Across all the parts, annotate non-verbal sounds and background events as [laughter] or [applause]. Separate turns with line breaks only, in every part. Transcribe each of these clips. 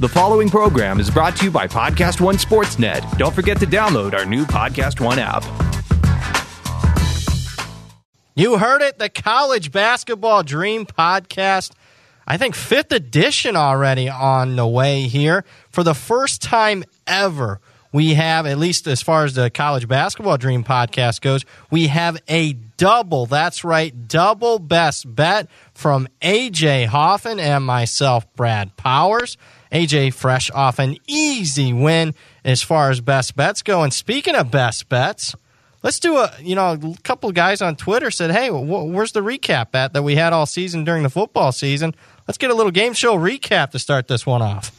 The following program is brought to you by Podcast One Sportsnet. Don't forget to download our new Podcast One app.
You heard it, the College Basketball Dream Podcast. I think fifth edition already on the way here. For the first time ever, we have, at least as far as the College Basketball Dream Podcast goes, we have a double. That's right, double best bet from AJ Hoffman and myself, Brad Powers. AJ fresh off an easy win as far as best bets go. And speaking of best bets, let's do a you know a couple guys on Twitter said, "Hey, wh- where's the recap at that we had all season during the football season? Let's get a little game show recap to start this one off."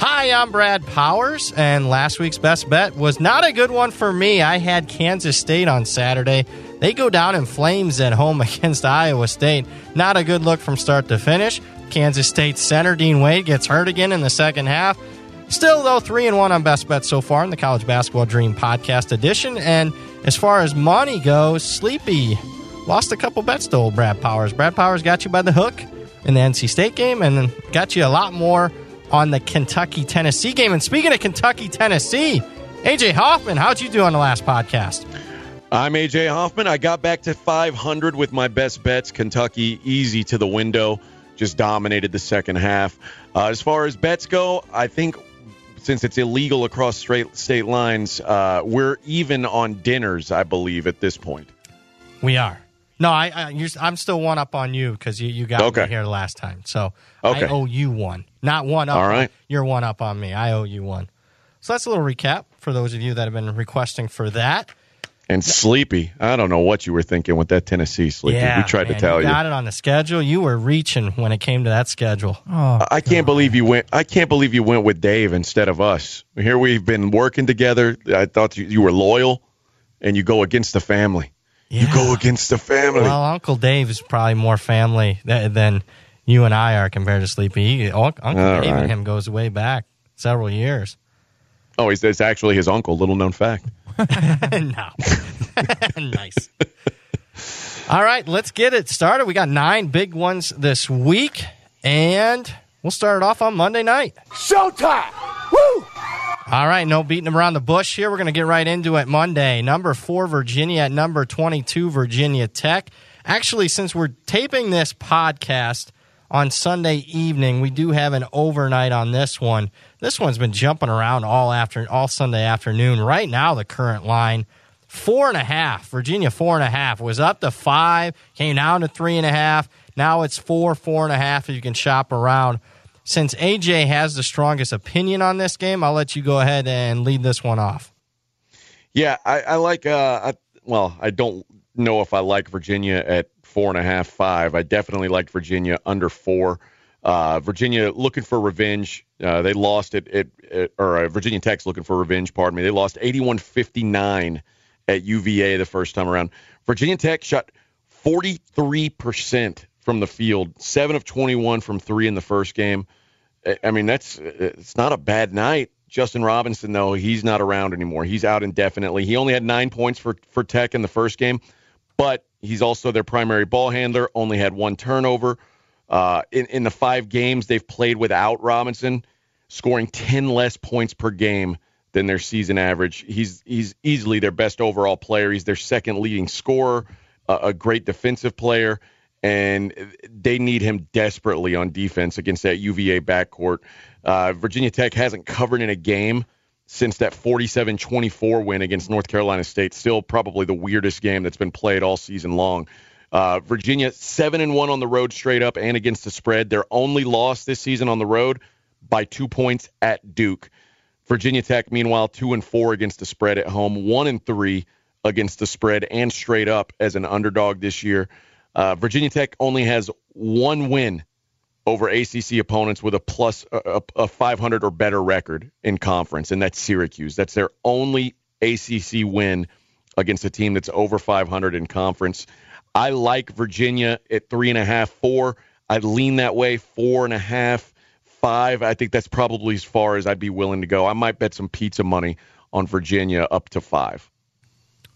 Hi, I'm Brad Powers, and last week's best bet was not a good one for me. I had Kansas State on Saturday. They go down in flames at home [laughs] against Iowa State. Not a good look from start to finish. Kansas State center Dean Wade gets hurt again in the second half. Still, though, three and one on best bet so far in the College Basketball Dream Podcast edition. And as far as money goes, Sleepy lost a couple bets to old Brad Powers. Brad Powers got you by the hook in the NC State game, and got you a lot more on the Kentucky Tennessee game. And speaking of Kentucky Tennessee, AJ Hoffman, how'd you do on the last podcast?
I'm AJ Hoffman. I got back to 500 with my best bets. Kentucky easy to the window, just dominated the second half. Uh, as far as bets go, I think since it's illegal across straight state lines, uh, we're even on dinners, I believe, at this point.
We are. No, I, I I'm still one up on you because you, you got
Okay.
me here last time. So
Okay.
I owe you one, not one up.
All right.
you're one up on me. I owe you one. So that's a little recap for those of you that have been requesting for that.
And Sleepy, I don't know what you were thinking with that Tennessee Sleepy.
yeah,
we tried
man,
to tell you.
got it on the schedule. You were reaching when it came to that schedule. Oh,
I can't believe you went. I can't believe you went with Dave instead of us. Here we've been working together. I thought you, you were loyal, and you go against the family. You go against the family.
Well, Uncle Dave is probably more family th- than you and I are compared to Sleepy. He, Uncle
All
Dave
right.
and him goes way back several years.
oh, he's it's actually his uncle. Little known fact. [laughs]
no. [laughs] nice. All right, let's get it started. We got nine big ones this week, and we'll start it off on Monday night.
Showtime! Woo!
All right, no beating around the bush here. We're going to get right into it Monday. Number four, Virginia at number 22, Virginia Tech. Actually, since we're taping this podcast on Sunday evening, we do have an overnight on this one. This one's been jumping around all after all Sunday afternoon. Right now, the current line four and a half. Virginia four and a half was up to five, came down to three and a half. Now it's four, four and a half. If you can shop around. Since AJ has the strongest opinion on this game, I'll let you go ahead and lead this one off.
Yeah, I, I like. Uh, I, well, I don't know if I like Virginia at four and a half, five. I definitely like Virginia under four. Uh, Virginia looking for revenge. Uh, they lost it, it, it or uh, Virginia Tech's looking for revenge. Pardon me. They lost 81-59 at UVA the first time around. Virginia Tech shot 43% from the field, seven of 21 from three in the first game. I- mean, that's it's not a bad night. Justin Robinson, though, he's not around anymore. He's out indefinitely. He only had nine points for, for Tech in the first game, but he's also their primary ball handler, only had one turnover. Uh, in, in the five games they've played without Robinson, scoring 10 less points per game than their season average. He's he's easily their best overall player. He's their second leading scorer, a, a great defensive player, and they need him desperately on defense against that UVA backcourt. Uh, Virginia Tech hasn't covered in a game since that 47-24 win against North Carolina State. Still probably the weirdest game that's been played all season long. Uh, Virginia seven and one on the road straight up and against the spread. Their only loss this season on the road by two points at Duke. Virginia Tech, meanwhile, two and four against the spread at home, one and three against the spread and straight up as an underdog this year. Uh, Virginia Tech only has one win over ACC opponents with a plus a, a 500 or better record in conference, and that's Syracuse. That's their only ACC win against a team that's over 500 in conference. I like Virginia at three and a half, four. I'd lean that way, four and a half, five. I think that's probably as far as I'd be willing to go. I might bet some pizza money on Virginia up to five.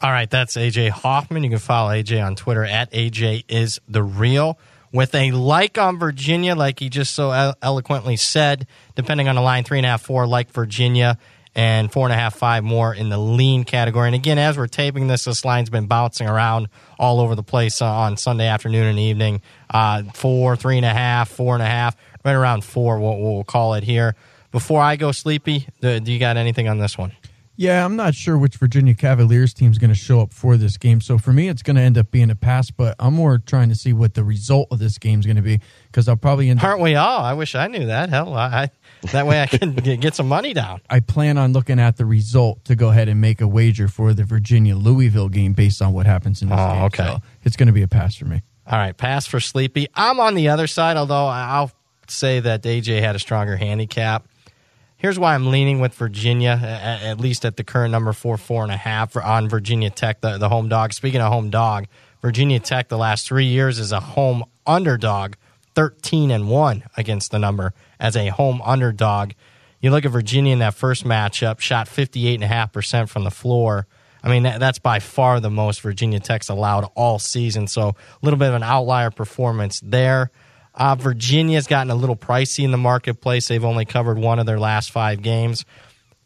All right, that's AJ Hoffman. You can follow AJ on Twitter at AJ is the real. with a like on Virginia, like he just so eloquently said, depending on the line, three and a half, four, like Virginia, and four and a half, five more in the lean category. And again, as we're taping this, this line's been bouncing around all over the place uh, on Sunday afternoon and evening. Uh, four, three and a half, four and a half, right around four, we'll, we'll call it here. Before I go sleepy, do you got anything on this one?
Yeah, I'm not sure which Virginia Cavaliers team is going to show up for this game. So for me, it's going to end up being a pass. But I'm more trying to see what the result of this game is going to be because I'll probably end.
Aren't we all? I wish I knew that. Hell, I, that way I can [laughs] get some money down.
I plan on looking at the result to go ahead and make a wager for the Virginia Louisville game based on what happens in this
oh,
game.
Okay,
so it's going to be a pass for me.
All right, pass for Sleepy. I'm on the other side, although I'll say that AJ had a stronger handicap. Here's why I'm leaning with Virginia, at, at, least at the current number four, four and a half on Virginia Tech, the, the home dog. Speaking of home dog, Virginia Tech the last three years is a home underdog, 13 and 1 against the number as a home underdog. You look at Virginia in that first matchup, shot 58.5% from the floor. I mean, that, that's by far the most Virginia Tech's allowed all season. So a little bit of an outlier performance there. Uh, Virginia's gotten a little pricey in the marketplace. They've only covered one of their last five games.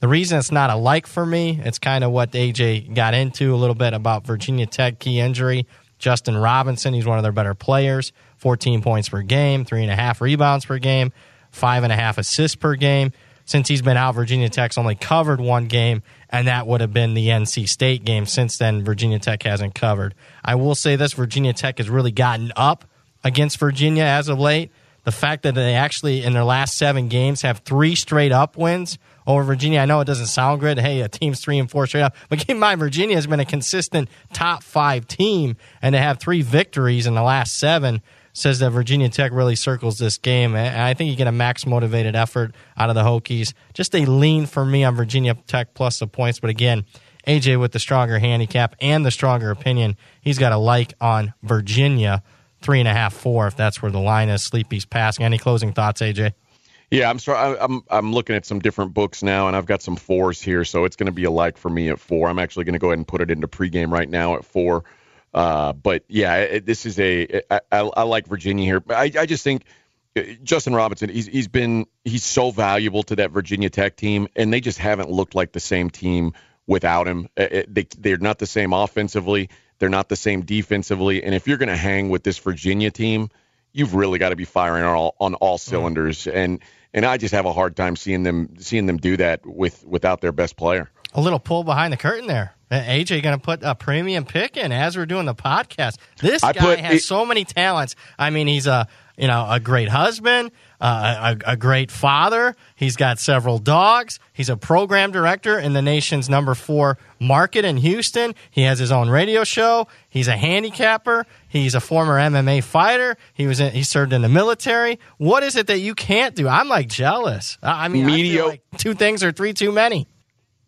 The reason it's not a like for me, it's kind of what AJ got into a little bit about Virginia Tech key injury. Justin Robinson, he's one of their better players. 14 points per game, three and a half rebounds per game, five and a half assists per game. Since he's been out, Virginia Tech's only covered one game, and that would have been the NC State game. Since then, Virginia Tech hasn't covered. I will say this Virginia Tech has really gotten up against Virginia as of late. The fact that they actually, in their last seven games, have three straight up wins over Virginia. I know it doesn't sound good. Hey, a team's three and four straight up. But keep in mind, Virginia has been a consistent top five team, and to have three victories in the last seven says that Virginia Tech really circles this game. And I think you get a max motivated effort out of the Hokies. Just a lean for me on Virginia Tech plus the points. But again, AJ with the stronger handicap and the stronger opinion, he's got a like on Virginia three and a half, four, if that's where the line is. Sleepy's passing. Any closing thoughts, AJ?
Yeah, I'm sorry. I'm I'm looking at some different books now, and I've got some fours here, so it's going to be a like for me at four. I'm actually going to go ahead and put it into pregame right now at four. Uh, but yeah, it, this is a I, I, I like Virginia here. I, I just think uh, Justin Robinson, he's he's been he's so valuable to that Virginia Tech team, and they just haven't looked like the same team without him. Uh, it, they they're not the same offensively. They're not the same defensively. And if you're going to hang with this Virginia team, you've really got to be firing on all, on all cylinders. Mm. And and I just have a hard time seeing them seeing them do that with without their best player.
A little pull behind the curtain there. AJ going to put a premium pick in as we're doing the podcast. This I guy has it, so many talents. I mean, he's a you know a great husband, uh, a, a, great father. He's got several dogs. He's a program director in the nation's number four market in Houston. He has his own radio show. He's a handicapper. He's a former MMA fighter. He was in, he served in the military. What is it that you can't do? I'm like jealous. I mean, Medio- I like two things or three too many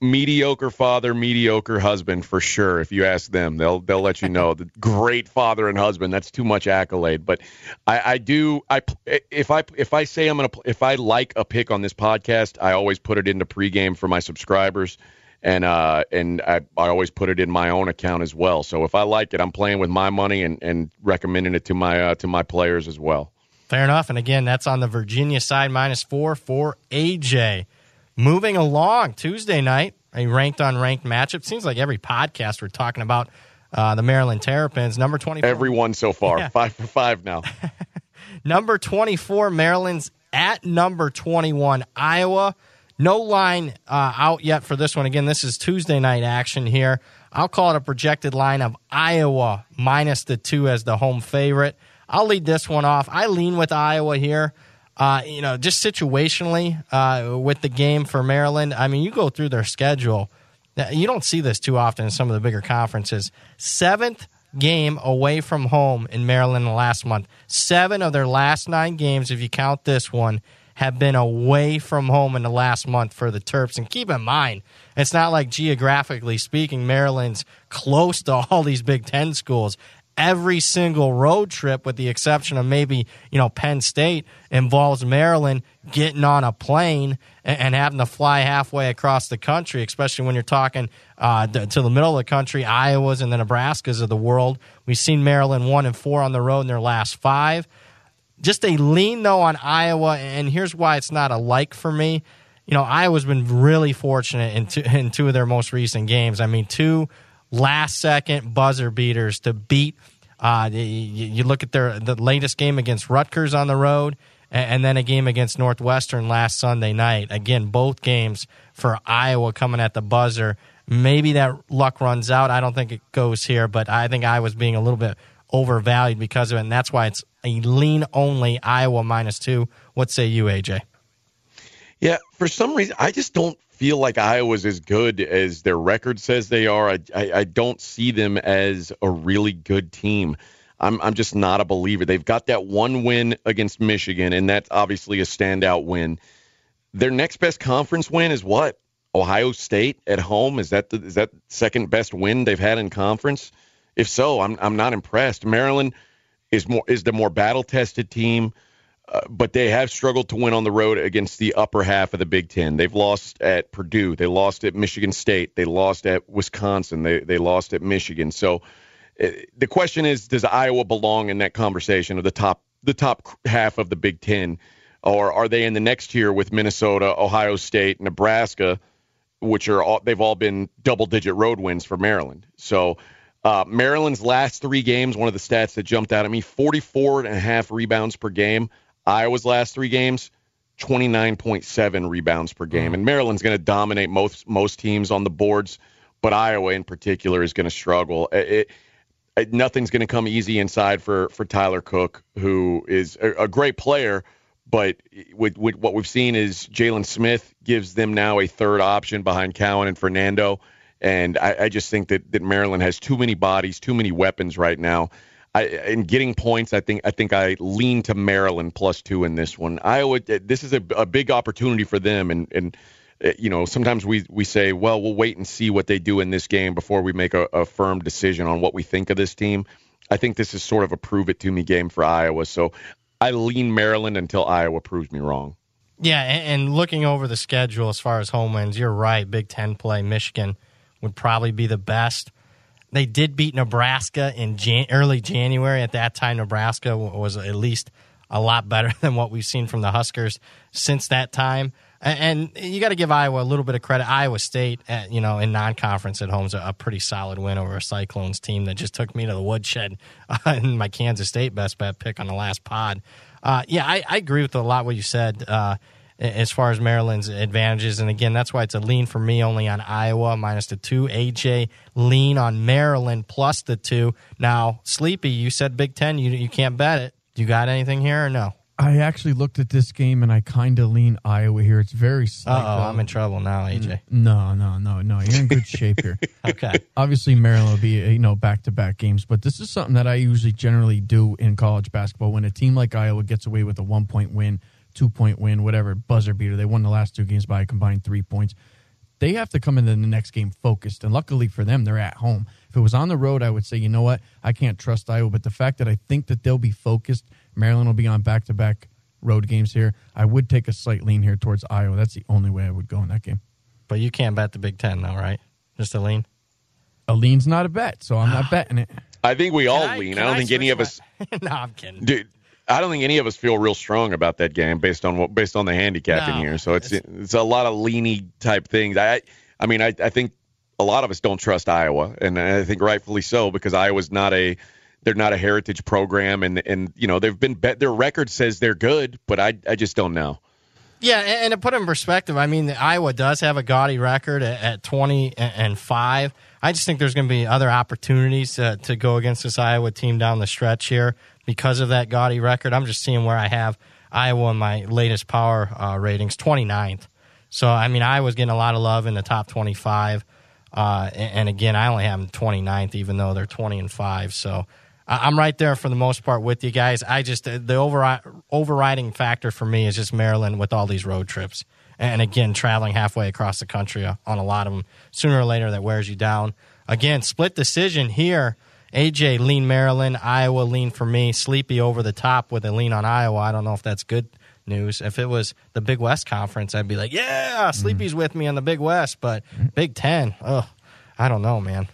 mediocre father, mediocre husband for sure. If you ask them, they'll they'll let you know the great father and husband. That's too much accolade, but I, I do. I if I if I say I'm gonna if I like a pick on this podcast, I always put it into pregame for my subscribers, and uh and I I always put it in my own account as well. So if I like it, I'm playing with my money and and recommending it to my uh, to my players as well.
Fair enough. And again, that's on the Virginia side minus four for AJ. Moving along, Tuesday night, a ranked on ranked matchup. Seems like every podcast we're talking about uh, the Maryland Terrapins. Number 24.
Everyone so far. Yeah. Five for five now. [laughs]
number 24, Maryland's at number 21, Iowa. No line uh, out yet for this one. Again, this is Tuesday night action here. I'll call it a projected line of Iowa minus the two as the home favorite. I'll lead this one off. I lean with Iowa here. Uh, you know, just situationally uh, with the game for Maryland, I mean, you go through their schedule. You don't see this too often in some of the bigger conferences. Seventh game away from home in Maryland last month. Seven of their last nine games, if you count this one, have been away from home in the last month for the Terps. And keep in mind, it's not like geographically speaking, Maryland's close to all these Big Ten schools every single road trip, with the exception of maybe you know Penn State, involves Maryland getting on a plane and, and having to fly halfway across the country. Especially when you're talking uh, to the middle of the country, Iowas and the Nebraskas of the world. We've seen Maryland one and four on the road in their last five. Just a lean though on Iowa, and here's why it's not a like for me. You know, Iowa's been really fortunate in two, in two of their most recent games. I mean, two last second buzzer beaters to beat. Uh, you, you look at their the latest game against Rutgers on the road, and then a game against Northwestern last Sunday night. Again, both games for Iowa coming at the buzzer. Maybe that luck runs out. I don't think it goes here, but I think Iowa's being a little bit overvalued because of it, and that's why it's a lean only Iowa minus two. What say you, AJ?
Yeah, for some reason, I just don't feel like Iowa's as good as their record says they are. I, I, I don't see them as a really good team. I'm, I'm just not a believer. They've got that one win against Michigan, and that's obviously a standout win. Their next best conference win is what? Ohio State at home. Is that the, is that second best win they've had in conference? If so, I'm I'm not impressed. Maryland is more is the more battle tested team, uh, but they have struggled to win on the road against the upper half of the Big Ten. They've lost at Purdue, they lost at Michigan State, they lost at Wisconsin, they they lost at Michigan. So uh, the question is, does Iowa belong in that conversation of the top the top half of the Big Ten, or are they in the next tier with Minnesota, Ohio State, Nebraska? which are all they've all been double digit road wins for Maryland. So uh, Maryland's last three games, one of the stats that jumped out at me 44 and a half rebounds per game. Iowa's last three games, 29.7 rebounds per game. Mm-hmm. And Maryland's going to dominate most most teams on the boards, but Iowa in particular is going to struggle. It, it, nothing's going to come easy inside for for Tyler Cook, who is a, a great player but with, with what we've seen is Jalen Smith gives them now a third option behind Cowan and Fernando. And I, I, just think that, that Maryland has too many bodies, too many weapons right now. I, in getting points, I think I think I lean to Maryland plus two in this one. Iowa, eh, this is a, a big opportunity for them, and and eh, you know sometimes we we say, well, we'll wait and see what they do in this game before we make a, a firm decision on what we think of this team. I think this is sort of a prove it to me game for Iowa. So I lean Maryland until Iowa proves me wrong.
Yeah, and looking over the schedule as far as home wins, you're right. Big Ten play, Michigan would probably be the best. They did beat Nebraska in Jan- early January. At that time, Nebraska was at least a lot better [laughs] than what we've seen from the Huskers since that time. And you got to give Iowa a little bit of credit. Iowa State, at, you know, in non-conference at home is a pretty solid win over a Cyclones team that just took me to the woodshed [laughs] in my Kansas State best bet pick on the last pod. Uh, yeah, I, I, agree with a lot what you said uh, as far as Maryland's advantages. And again, that's why it's a lean for me only on Iowa minus the two. AJ lean on Maryland plus the two. Now, Sleepy, you said Big Ten. You you can't bet it. You got anything here or no?
I actually looked at this game and I kind of lean Iowa here. It's very.
Oh, I'm in trouble now, AJ.
No, no, no, no. You're in good shape here. [laughs]
okay.
Obviously, Maryland will be you know back to back games, but this is something that I usually generally do in college basketball. When a team like Iowa gets away with a one point win, two point win, whatever buzzer beater, they won the last two games by a combined three points. They have to come into the next game focused, and luckily for them, they're at home. If it was on the road, I would say, you know what, I can't trust Iowa. But the fact that I think that they'll be focused, Maryland will be on back to back road games here. I would take a slight lean here towards Iowa. That's the only way I would go in that game.
But you can't bet the Big Ten, though, right? Just a lean.
A lean's not a bet, so I'm not [sighs] betting it.
I think we all I, lean. I don't I think any of us. [laughs]
no, I'm kidding,
dude. I don't think any of us feel real strong about that game based on what based on the handicap no, in here. So it's, it's it's a lot of leany type things. I I mean I I think a lot of us don't trust Iowa, and I think rightfully so because Iowa's not a they're not a heritage program, and and you know they've been bet their record says they're good, but I I just don't know.
Yeah, and to put it in perspective, I mean Iowa does have a gaudy record at, at twenty and five. I just think there's going to be other opportunities to, to go against this Iowa team down the stretch here because of that gaudy record. I'm just seeing where I have Iowa in my latest power uh, ratings, 29th. So I mean, Iowa's getting a lot of love in the top 25. Uh, and, and, again, I only have them 29th, even though they're 20 and five. So I'm right there for the most part with you guys. I just the overri- overriding factor for me is just Maryland with all these road trips, and again traveling halfway across the country uh, on a lot of them. Sooner or later, that wears you down. Again, split decision here. AJ lean Maryland, Iowa lean for me. Sleepy over the top with a lean on Iowa. I don't know if that's good news. If it was the Big West Conference, I'd be like, yeah, Sleepy's mm. with me on the Big West. But Big Ten, oh, I don't know, man.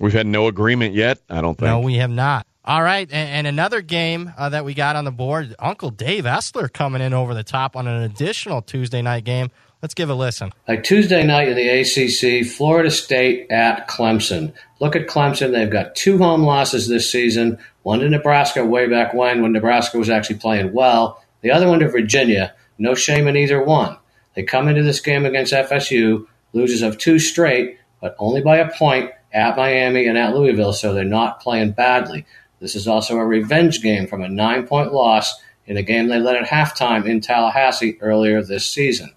We've had no agreement yet. I don't think.
No, we have not. All right, and, and another game uh, that we got on the board, Uncle Dave Essler coming in over the top on an additional Tuesday night game. Let's give a listen.
A Tuesday night in the ACC, Florida State at Clemson. Look at Clemson. They've got two home losses this season one to Nebraska way back when, when Nebraska was actually playing well, the other one to Virginia. No shame in either one. They come into this game against FSU, loses of two straight, but only by a point at Miami and at Louisville, so they're not playing badly. This is also a revenge game from a nine point loss in a game they led at halftime in Tallahassee earlier this season.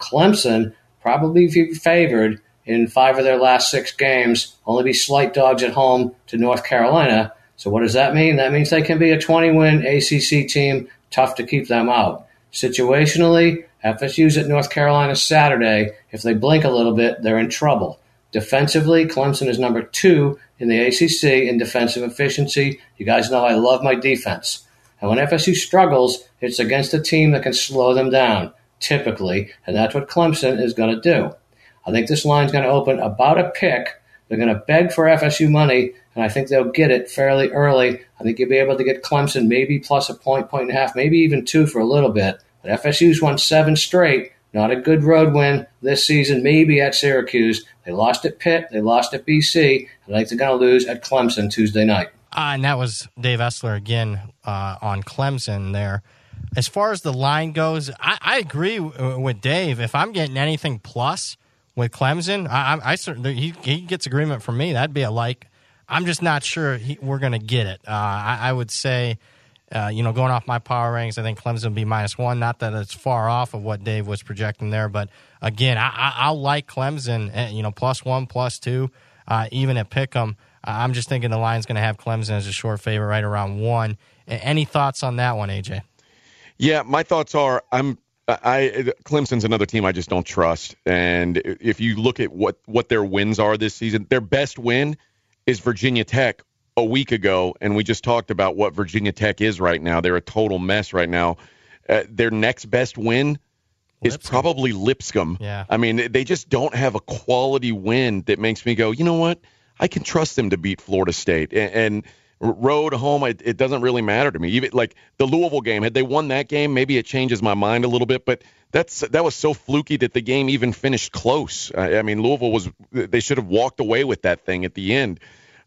Clemson probably favored in five of their last six games, only be slight dogs at home to North Carolina. So, what does that mean? That means they can be a 20 win ACC team, tough to keep them out. Situationally, FSU's at North Carolina Saturday. If they blink a little bit, they're in trouble. Defensively, Clemson is number two in the ACC in defensive efficiency. You guys know I love my defense. And when FSU struggles, it's against a team that can slow them down typically, and that's what Clemson is going to do. I think this line's going to open about a pick. They're going to beg for FSU money, and I think they'll get it fairly early. I think you'll be able to get Clemson maybe plus a point, point and a half, maybe even two for a little bit. But FSU's won seven straight. Not a good road win this season, maybe at Syracuse. They lost at Pitt, they lost at BC. I think they're going to lose at Clemson Tuesday night.
Uh, and that was Dave Essler again uh, on Clemson there as far as the line goes, I, I agree w- with Dave. If I'm getting anything plus with Clemson, I, I, I certainly he, he gets agreement from me. That'd be a like. I'm just not sure he, we're going to get it. Uh, I, I, would say, uh, you know, going off my power ratings, I think Clemson will be minus one. Not that it's far off of what Dave was projecting there, but again, I, will like Clemson. Eh, you know, plus one, plus two, uh, even at Pick'em. I'm just thinking the line's going to have Clemson as a short favorite, right around one. Any thoughts on that one, AJ?
Yeah, my thoughts are I'm I Clemson's another team I just don't trust. And if you look at what what their wins are this season, their best win is Virginia Tech a week ago, and we just talked about what Virginia Tech is right now. They're a total mess right now. Uh, their next best win is Lipscomb. probably Lipscomb.
Yeah.
I mean, they just don't have a quality win that makes me go, you know what? I can trust them to beat Florida State. And, and road home it, it, doesn't really matter to me even like the louisville game had they won that game maybe it changes my mind a little bit but that's that was so fluky that the game even finished close i, I mean louisville was they should have walked away with that thing at the end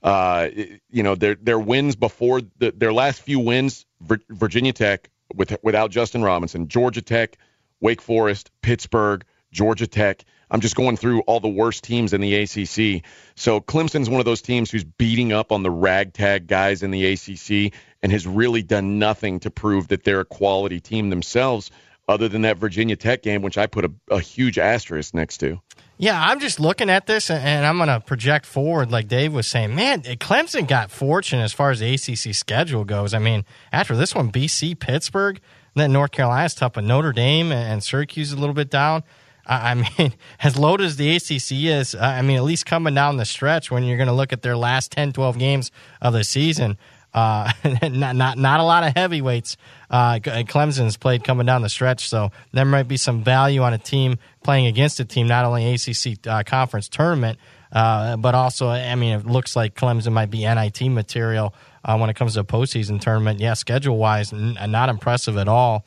uh, you know their their wins before the, their last few wins virginia tech with without justin robinson georgia tech wake forest pittsburgh georgia tech I'm just going through all the worst teams in the ACC. So Clemson's one of those teams who's beating up on the ragtag guys in the ACC and has really done nothing to prove that they're a quality team themselves, other than that Virginia Tech game, which I put a, a huge asterisk next to.
Yeah, I'm just looking at this and I'm going to project forward, like Dave was saying. Man, Clemson got fortune as far as the ACC schedule goes. I mean, after this one, BC, Pittsburgh, then North Carolina's tough, but Notre Dame and Syracuse a little bit down. I [laughs] mean, as loaded as the ACC is, I mean, at least coming down the stretch when you're going to look at their last 10, 12 games of the season, uh, [laughs] not, not not a lot of heavyweights. Uh, Clemson's played coming down the stretch, so there might be some value on a team playing against a team, not only ACC uh, conference tournament, uh, but also, I mean, it looks like Clemson might be NIT material uh, when it comes to a postseason tournament. Yeah, schedule wise, n- not impressive at all.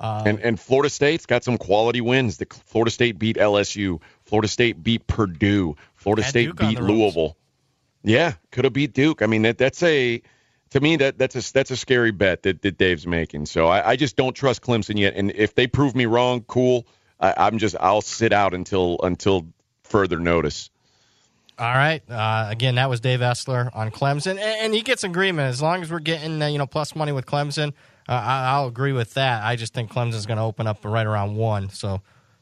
Uh, and and Florida State's got some quality wins. The Florida State beat LSU. Florida State beat Purdue. Florida State Duke beat Louisville. Yeah, could have beat Duke. I mean that that's a to me that that's a that's a scary bet that, that Dave's making. So I, I just don't trust Clemson yet. And if they prove me wrong, cool. I, I'm just I'll sit out until until further notice.
All right. Uh, again, that was Dave Essler on Clemson, and, and, he gets agreement as long as we're getting uh, you know plus money with Clemson. Uh, I, will agree with that. I just think Clemson's going to open up right around one. So,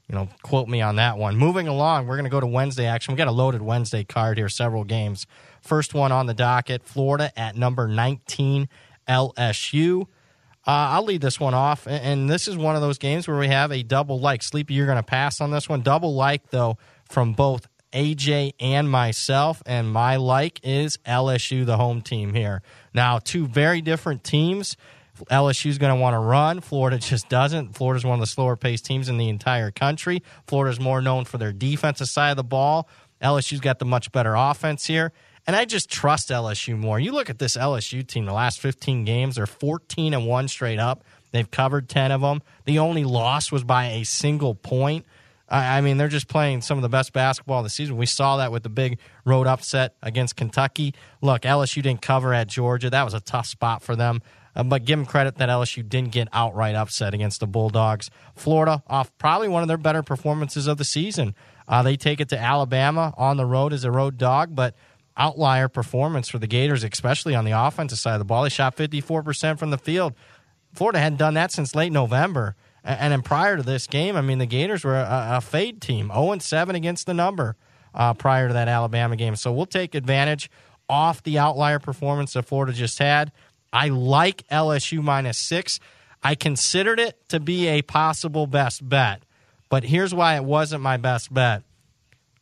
you know, quote me on that one. Moving along, we're going to go to Wednesday action. We got a loaded Wednesday card here, several games. First one on the docket: Florida at number 19, LSU. Uh, I'll lead this one off, and this is one of those games where we have a double like. Sleepy, you're going to pass on this one. Double like though from both AJ and myself, and my like is LSU, the home team here. Now, two very different teams. LSU's going to want to run. Florida [laughs] just doesn't. Florida's one of the slower paced teams in the entire country. Florida's more known for their defensive side of the ball. LSU's got the much better offense here. And I just trust LSU more. You look at this LSU team, the last 15 games, they're 14 and 1 straight up. They've covered 10 of them. The only loss was by a single point. I mean, they're just playing some of the best basketball of the season. We saw that with the big road upset against Kentucky. Look, LSU didn't cover at Georgia. That was a tough spot for them. Uh, but give them credit that LSU didn't get outright upset against the Bulldogs. Florida off probably one of their better performances of the season. Uh, they take it to Alabama on the road as a road dog, but outlier performance for the Gators, especially on the offensive side of the ball. They shot 54% from the field. Florida hadn't done that since late November. And then prior to this game, I mean, the Gators were a, a fade team, 0 7 against the number uh, prior to that Alabama game. So we'll take advantage off the outlier performance that Florida just had. I like LSU minus six. I considered it to be a possible best bet, but here's why it wasn't my best bet.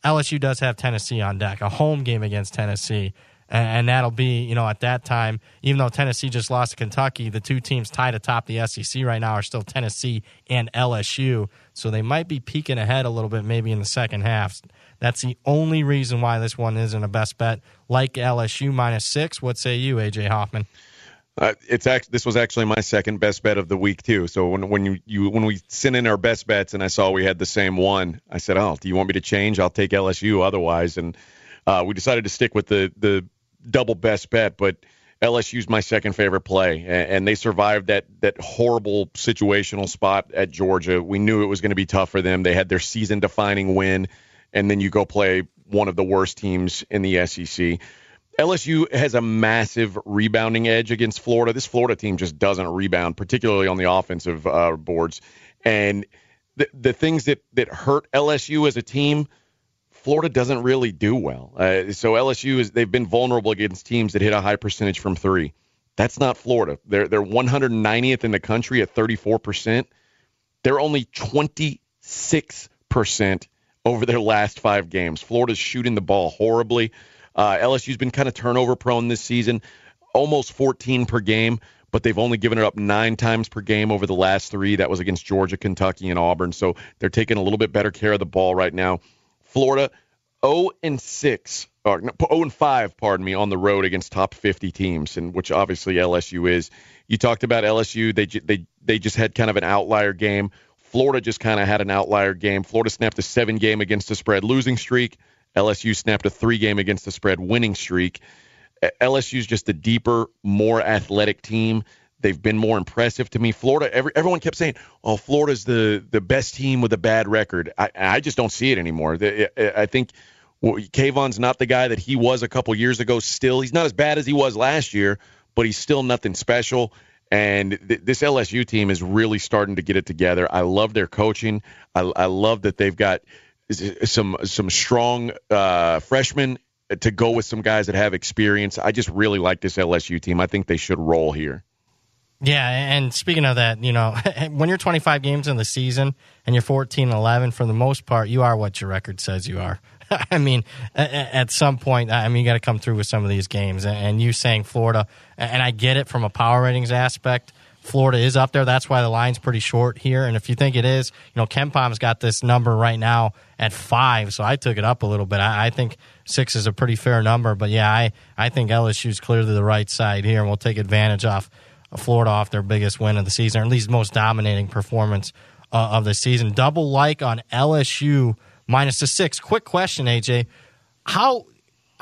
LSU does have Tennessee on deck, a home game against Tennessee. And that'll be, you know, at that time, even though Tennessee just lost to Kentucky, the two teams tied atop the SEC right now are still Tennessee and LSU. So they might be peeking ahead a little bit maybe in the second half. That's the only reason why this one isn't a best bet. Like LSU minus six. What say you, AJ Hoffman?
Uh, it's act- this was actually my second best bet of the week too. So when when you, you when we sent in our best bets and I saw we had the same one, I said, "Oh, do you want me to change? I'll take LSU otherwise." And uh, we decided to stick with the the double best bet, but LSU's my second favorite play, and they survived that that horrible situational spot at Georgia. We knew it was going to be tough for them. They had their season defining win, and then you go play one of the worst teams in the SEC. LSU has a massive rebounding edge against Florida. This Florida team just doesn't rebound, particularly on the offensive uh, boards. And the the things that that hurt LSU as a team Florida doesn't really do well. Uh, so LSU is they've been vulnerable against teams that hit a high percentage from three. That's not Florida. They're they're 190th in the country at 34 percent. They're only 26 percent over their last five games. Florida's shooting the ball horribly. Uh, LSU's been kind of turnover prone this season, almost 14 per game, but they've only given it up nine times per game over the last three. That was against Georgia, Kentucky, and Auburn. So they're taking a little bit better care of the ball right now. Florida 0 and 6 or 0 and 5, pardon me, on the road against top 50 teams, and which obviously LSU is. You talked about LSU; they they they just had kind of an outlier game. Florida just kind of had an outlier game. Florida snapped a seven game against the spread losing streak. LSU snapped a three game against the spread winning streak. LSU's just a deeper, more athletic team. They've been more impressive to me. Florida, every, everyone kept saying, "Oh, Florida's the the best team with a bad record." I, I just don't see it anymore. I think KeVaughn's not the guy that he was a couple years ago. Still, he's not as bad as he was last year, but he's still nothing special. And th- this LSU team is really starting to get it together. I love their coaching. I, I love that they've got some some strong uh, freshmen to go with some guys that have experience. I just really like this LSU team. I think they should roll here.
Yeah, and speaking of that, you know, [laughs] when you're 25 games in the season and you're 14 and 11, for the most part, you are what your record says you are. [laughs] I mean, at some point, I mean, you got to come through with some of these games. And you saying Florida, and I get it from a power ratings aspect. Florida is up there. That's why the line's pretty short here. And if you think it is, you know, KenPom's got this number right now at five, so I took it up a little bit. I, I think six is a pretty fair number. But yeah, I, I think LSU's clearly the right side here, and we'll take advantage off Florida off their biggest win of the season, or at least most dominating performance uh, of the season. Double like on LSU minus the six. Quick question, AJ. How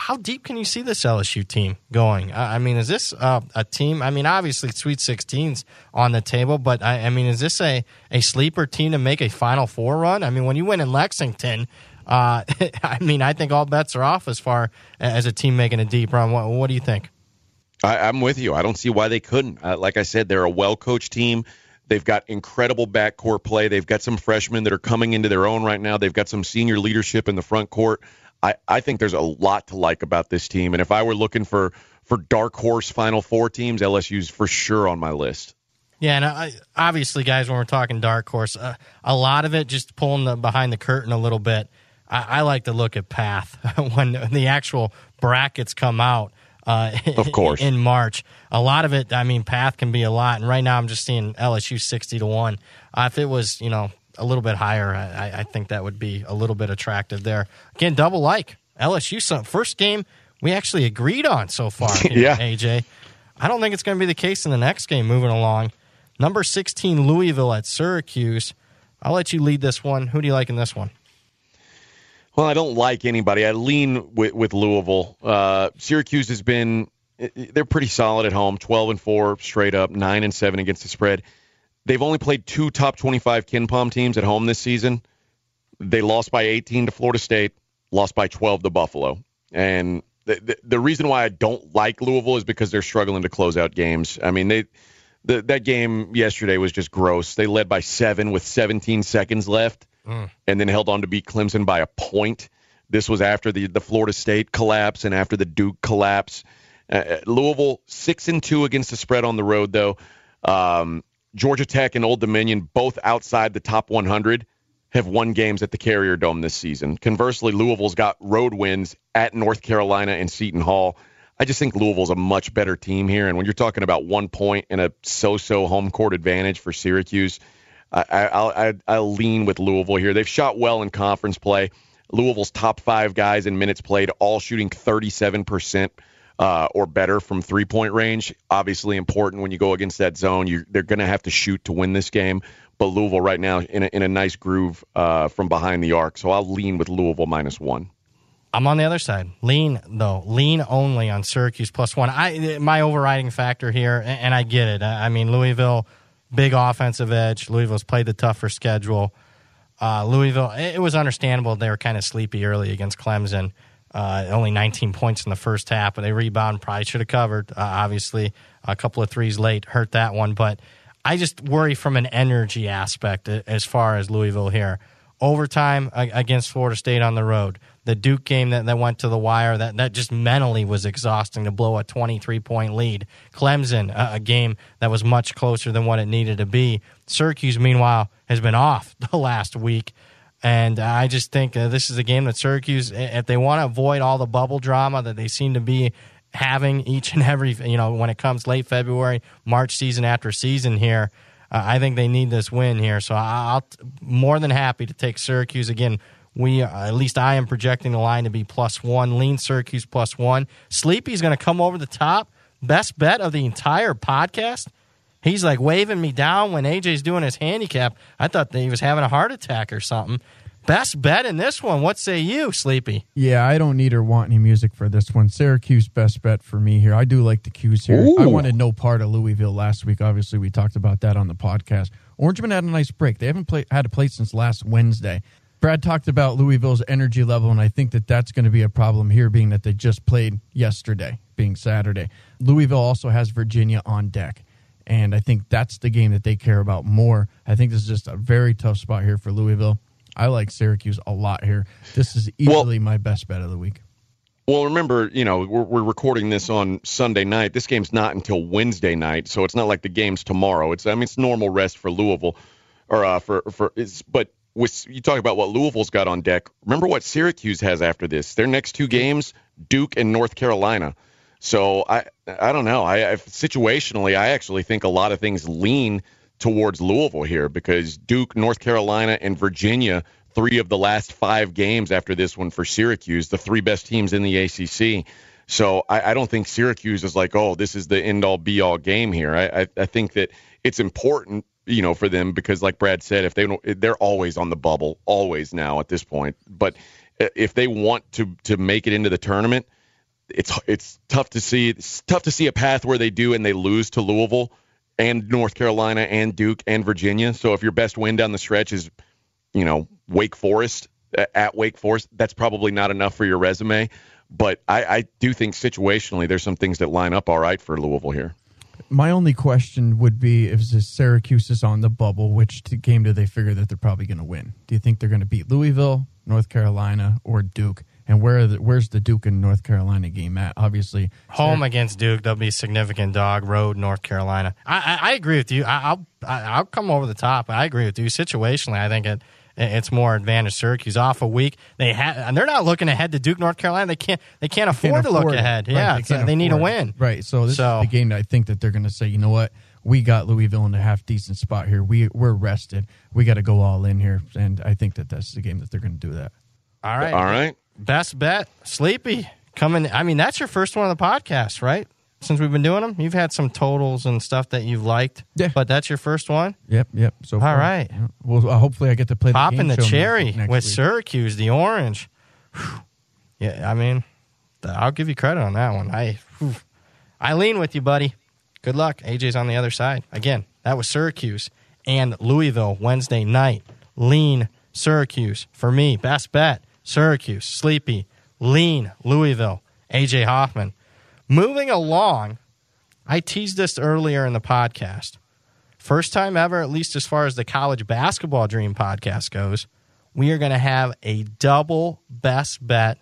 how deep can you see this LSU team going? I mean, is this uh, a team? I mean, obviously, Sweet 16's on the table, but I, I, mean, is this a, a sleeper team to make a Final Four run? I mean, when you win in Lexington, uh, [laughs] I mean, I think all bets are off as far as a team making a deep run. What, what do you think?
I, am with you. I don't see why they couldn't. Uh, like I said, they're a well coached team. They've got incredible backcourt play. They've got some freshmen that are coming into their own right now. They've got some senior leadership in the front court. I, I think there's a lot to like about this team. And if I were looking for for dark horse Final Four teams, LSU's for sure on my list.
Yeah, and I, obviously, guys, when we're talking dark horse, uh, a lot of it just pulling the, behind the curtain a little bit. I, I like to look at path [laughs] when the actual brackets come out
uh, [laughs] of course,
in March. A lot of it, I mean, path can be a lot, and right now I'm just seeing LSU sixty to one. Uh, if it was, you know, a little bit higher, I, I, think that would be a little bit attractive there. Again, double like LSU. Some, first game we actually agreed on so far. [laughs] Here,
Yeah.
AJ. I don't think it's going to be the case in the next game. Moving along, number sixteen Louisville at Syracuse. I'll let you lead this one. Who do you like in this one?
Well, I don't like anybody. I lean with, with Louisville. Uh, Syracuse has been they're pretty solid at home, 12 and 4 straight up, 9 and 7 against the spread. They've only played two top 25 KenPom teams at home this season. They lost by 18 to Florida State, lost by 12 to Buffalo. And the, the, the reason why I don't like Louisville is because they're struggling to close out games. I mean, they the, that game yesterday was just gross. They led by 7 with 17 seconds left and then held on to beat Clemson by a point. This was after the, the Florida State collapse and after the Duke collapse. Uh, Louisville six and two against the spread on the road, though. Um, Georgia Tech and Old Dominion, both outside the top 100, have won games at the Carrier Dome this season. Conversely, Louisville's got road wins at North Carolina and Seton Hall. I just think Louisville's a much better team here. And when you're talking about one point and a so-so home court advantage for Syracuse, I, I, I'll, I, lean with Louisville here. They've shot well in conference play. Louisville's top five guys in minutes played, all shooting 37% uh, or better from three point range. Obviously important when you go against that zone. You, they're going to have to shoot to win this game. But Louisville right now in a, in a nice groove uh, from behind the arc. So I'll lean with Louisville minus one.
I'm on the other side. Lean though, lean only on Syracuse plus one. I my overriding factor here, and, I get it. I, mean Louisville, big offensive edge. Louisville's played the tougher schedule. Uh, Louisville, it was understandable they were kind of sleepy early against Clemson. Uh, only 19 points in the first half, but they rebound. Probably should have covered. Uh, obviously, a couple of threes late hurt that one, but I just worry from an energy aspect as far as Louisville here. Overtime against Florida State on the road. The Duke game that, that went to the wire, that, that just mentally was exhausting to blow a 23 point lead. Clemson, a, a game that was much closer than what it needed to be. Syracuse, meanwhile, has been off [laughs] the last week. And I just think uh, this is a game that Syracuse, if they want to avoid all the bubble drama that they seem to be having each and every, you know, when it comes late February, March season after season here, uh, I think they need this win here. So I'll more than happy to take Syracuse again. We, uh, at least I am projecting the line to be plus one. Lean Syracuse plus one. Sleepy's going to come over the top. Best bet of the entire podcast. He's like waving me down when AJ's doing his handicap. I thought that he was having a heart attack or something. Best bet in this one. What say you, Sleepy?
Yeah, I don't need or want any music for this one. Syracuse best bet for me here. I do like the Qs here. I wanted no part of Louisville last week. Obviously, we talked about that on the podcast. Orangeman had a nice break. They haven't played had a play since last Wednesday. Brad talked about Louisville's energy level, and I think that that's going to be a problem here, being that they just played yesterday, being Saturday. Louisville also has Virginia on deck, and I think that's the game that they care about more. I think this is just a very tough spot here for Louisville. I like Syracuse a lot here. This is easily my best bet of the week.
Well, remember, you know, we're, we're recording this on Sunday night. This game's not until Wednesday night, so it's not like the game's tomorrow. It's I mean, it's normal rest for Louisville, or uh, for for. It's, but with you talk about what Louisville's got on deck. Remember what Syracuse has after this. Their next two games, Duke and North Carolina. So I I don't know. I, I situationally, I actually think a lot of things lean towards Louisville here because Duke, North Carolina, and Virginia, three of the last five games after this one for Syracuse, the three best teams in the ACC. So I, I don't think Syracuse is like, oh, this is the end all be all game here. I, I, I think that it's important, you know, for them because, like Brad said, if they don't, they're always on the bubble, always now at this point. But uh, if they want to to make it into the tournament, it's it's tough to see. It's tough to see a path where they do and they lose to Louisville and North Carolina and Duke and Virginia. So if your best win down the stretch is, you know, Wake Forest at Wake Forest, that's probably not enough for your resume. But I, I do think situationally there's some things that line up all right for Louisville here.
My only question would be if Syracuse is on the bubble, which game do they figure that they're probably going to win? Do you think they're going to beat Louisville, North Carolina, or Duke? And where are the, where's the Duke and North Carolina game at? Obviously,
Home against Duke, they'll be significant dog. Road, North Carolina. I, I, I agree with you. I, I'll I, I'll come over the top. I agree with you. Situationally, I think it it's more advantage Syracuse off a week. They have and they're not looking ahead to Duke, North Carolina. They can't they can't afford
can't
to look
it.
ahead.
Right,
yeah,
they
they need a
afford it.
win.
Right. So this
So-
is the game that I think that they're going to say, you know what, we got Louisville in a half decent spot here. We we're rested. We got to go all in here, and I think that that's the game that they're going to do that.
All right,
All right.
Best bet, Sleepy. coming. I mean, that's your first one on the podcast, right? Since we've been doing them, you've had some totals and stuff that you've liked.
Yeah.
but that's your first one.
Yep, yep. So
All right.
yeah. Well, uh, hopefully I get to play.
Popping
the,
the cherry with
week.
Syracuse, the orange. Whew. Yeah, I mean, I'll give you credit on that one. I, whew. I lean with you, buddy. Good luck. AJ's on the other side. Again, that was Syracuse and Louisville Wednesday night. Lean Syracuse for me. Best bet Syracuse. Sleepy. Lean Louisville. AJ Hoffman. Moving along, I teased this earlier in the podcast. First time ever, at least as far as the college basketball dream podcast goes, we are going to have a double best bet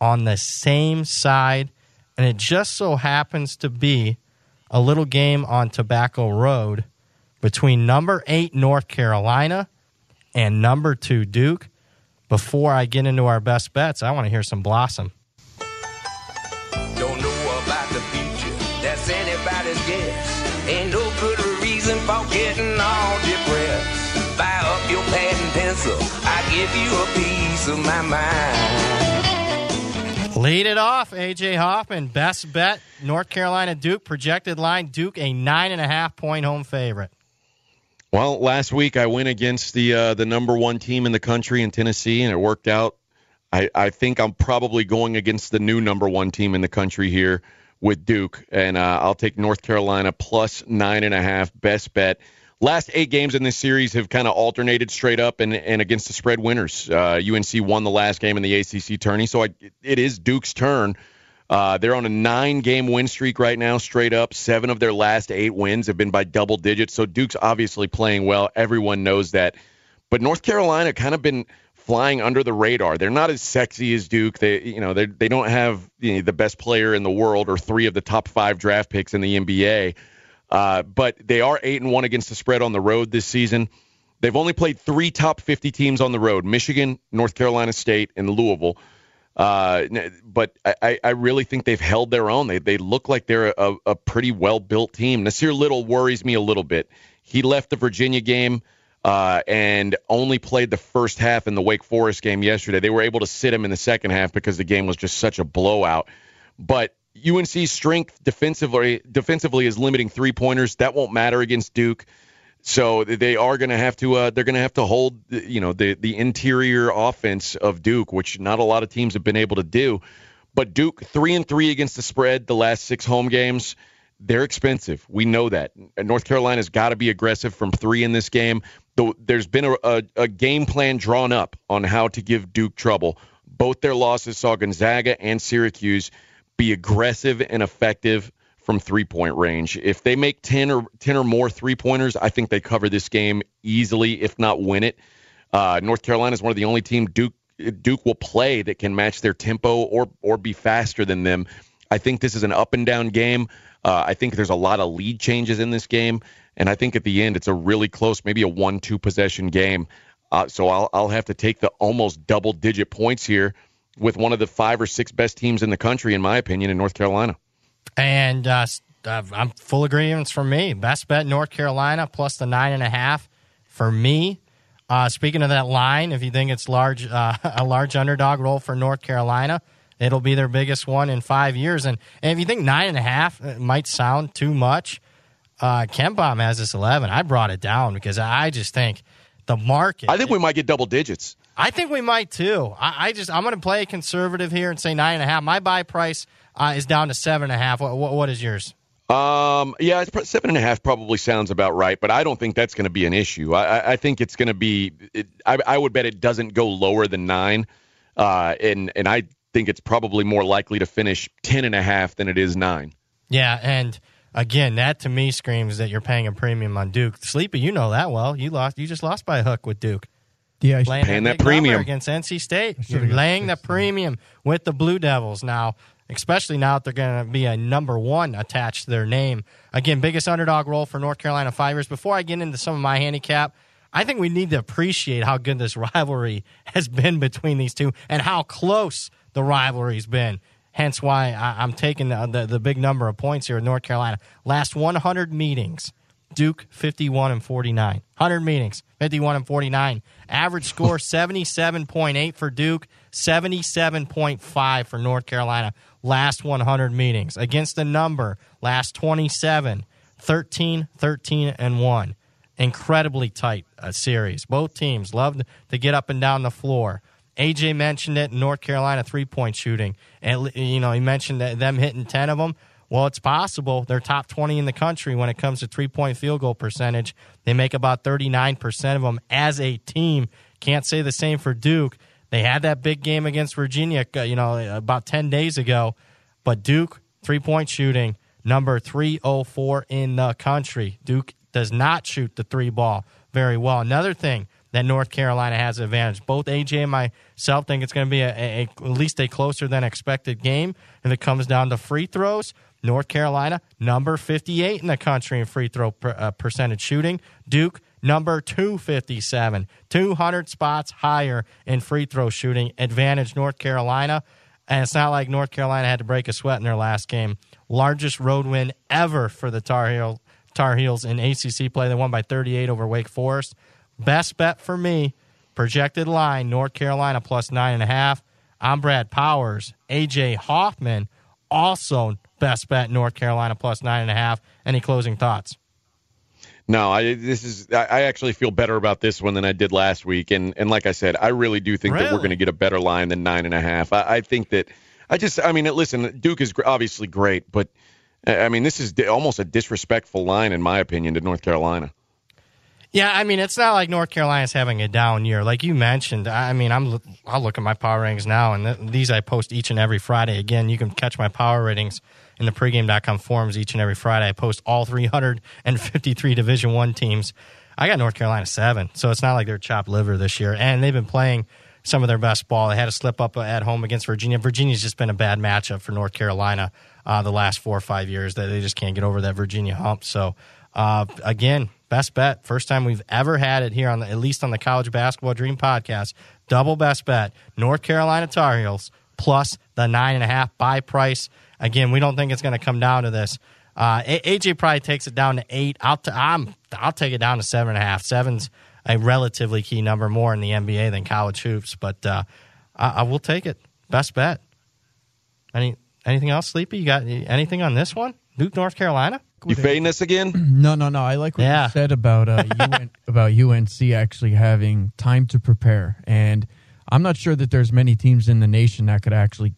on the same side. And it just so happens to be a little game on Tobacco Road between number eight North Carolina and number two Duke. Before I get into our best bets, I want to hear some Blossom.
Don't know about the future, that's anybody's guess. Ain't no good reason for getting all depressed. Fire up your pad and pencil, I give you a piece of my mind.
Lead it off, AJ Hoffman. Best bet North Carolina Duke. Projected line Duke a nine and a half point home favorite.
Well, last week I went against the uh, the number one team in the country in Tennessee, and it worked out. I, I think I'm probably going against the new number one team in the country here with Duke, and uh, I'll take North Carolina plus nine and a half. Best bet. Last eight games in this series have kind of alternated straight up and, and against the spread winners. Uh, UNC won the last game in the ACC tourney, so I, it is Duke's turn. Uh, they're on a nine game win streak right now, straight up. Seven of their last eight wins have been by double digits. So Duke's obviously playing well. Everyone knows that. But North Carolina kind of been flying under the radar. They're not as sexy as Duke. They, you know, they they don't have you know, the best player in the world or three of the top five draft picks in the NBA. Uh, but they are eight and one against the spread on the road this season. They've only played three top 50 teams on the road: Michigan, North Carolina State, and Louisville. Uh, but I, I really think they've held their own. They they look like they're a, a pretty well built team. Nassir Little worries me a little bit. He left the Virginia game uh, and only played the first half in the Wake Forest game yesterday. They were able to sit him in the second half because the game was just such a blowout. But UNC's strength defensively defensively is limiting three pointers. That won't matter against Duke. So they are going to have to uh, they're going to have to hold you know the the interior offense of Duke, which not a lot of teams have been able to do. But Duke three and three against the spread the last six home games. They're expensive. We know that. North Carolina's got to be aggressive from three in this game. There's been a, a, a game plan drawn up on how to give Duke trouble. Both their losses saw Gonzaga and Syracuse be aggressive and effective from three point range. If they make 10 or 10 or more three pointers, I think they cover this game easily, if not win it. Uh, North Carolina is one of the only team Duke Duke will play that can match their tempo or or be faster than them. I think this is an up and down game. Uh, I think there's a lot of lead changes in this game, and I think at the end it's a really close, maybe a one-two possession game. Uh, so I'll I'll have to take the almost double digit points here with one of the five or six best teams in the country, in my opinion, in North Carolina.
And uh, I'm full agreements for me. Best bet North Carolina plus the nine and a half for me. Uh, speaking of that line, if you think it's large, uh, [laughs] a large underdog role for North Carolina, it'll be their biggest one in five years. And, and if you think nine and a half might sound too much, uh, KenPom has this eleven. I brought it down because I just think the market.
I think we might get double digits.
I think we might too. I, I just I'm going to play conservative here and say nine and a half. My buy price uh, is down to seven and a half. What, what, what is yours?
Um, yeah, it's, seven and a half probably sounds about right, but I don't think that's going to be an issue. I, I think it's going to be. It, I, I would bet it doesn't go lower than nine, uh, and and I think it's probably more likely to finish ten and a half than it is nine.
Yeah, and again, that to me screams that you're paying a premium on Duke. Sleepy, you know that well. You lost. You just lost by a hook with Duke.
Yeah, I
Paying that
big number
premium.
against NC State. You're laying the premium with the Blue Devils now, especially now that they're going to be a number one attached to their name. Again, biggest underdog role for North Carolina Fibers. Before I get into some of my handicap, I think we need to appreciate how good this [laughs] rivalry has been between these two and how close the rivalry's been. Hence why I, I'm taking the, the, the big number of points here in North Carolina. Last 100 meetings, Duke 51 and 49. 100 meetings, 51 and 49. Average score [laughs] 77.8 for Duke, 77.5 for North Carolina. Last 100 meetings. Against the number, last 27, 13, 13, and 1. Incredibly tight uh, series. Both teams love to get up and down the floor. AJ mentioned it. North Carolina three point shooting, and you know he mentioned that them hitting ten of them. Well, it's possible. They're top 20 in the country when it comes to three point field goal percentage. They make about 39% of them as a team. Can't say the same for Duke. They had that big game against Virginia, uh, you know, about 10 days ago. But Duke, three point shooting, number 304 in the country. Duke does not shoot the three ball very well. Another thing that North Carolina has an advantage. Both AJ and myself think it's going to be a, a, at least a closer than expected game if it comes down to free throws. North Carolina, number 58 in the country in free throw per, uh, percentage shooting. Duke, number 257, 200 spots higher in free throw shooting. Advantage North Carolina. And it's not like North Carolina had to break a sweat in their last game. Largest road win ever for the Tar, Heel, Tar Heels in ACC play. They won by 38 over Wake Forest. Best bet for me, projected line North Carolina plus nine and a half. I'm Brad Powers. AJ Hoffman, also best bet North Carolina plus nine and a half. Any closing thoughts?
No, I this is I actually feel better about this one than I did last week, and and like I said, I really do think
really?
that we're going to get a better line than nine and a half. I, I think that I just I mean, listen, Duke is obviously great, but I mean, this is almost a disrespectful line in my opinion to North Carolina.
Yeah, I mean, it's not like North Carolina's having a down year, like you mentioned. I mean, I'm I'll look at my power ratings now, and th- these I post each and every Friday. Again, you can catch my power ratings in the pregame.com forums each and every Friday. I post all 353 Division One teams. I got North Carolina seven, so it's not like they're chopped liver this year, and they've been playing some of their best ball. They had a slip up at home against Virginia. Virginia's just been a bad matchup for North Carolina uh, the last four or five years. That they just can't get over that Virginia hump. So uh, again, best bet. First time we've ever had it here on the, at least on the College Basketball Dream podcast. Double best bet. North Carolina Tar Heels plus the nine and a half buy price. Again, we don't think it's going to come down to this. Uh, AJ probably takes it down to eight. I'll t- I'm I'll take it down to seven and a half. Seven's a relatively key number more in the NBA than college hoops, but uh, I, I will take it. Best bet. Any anything else, Sleepy? You got anything on this one? Duke, North Carolina.
You fading this again? [clears throat]
No, no, no. I like what
Yeah.
you said about uh, [laughs] UN, about UNC actually having time to prepare, and I'm not sure that there's many teams in the nation that could actually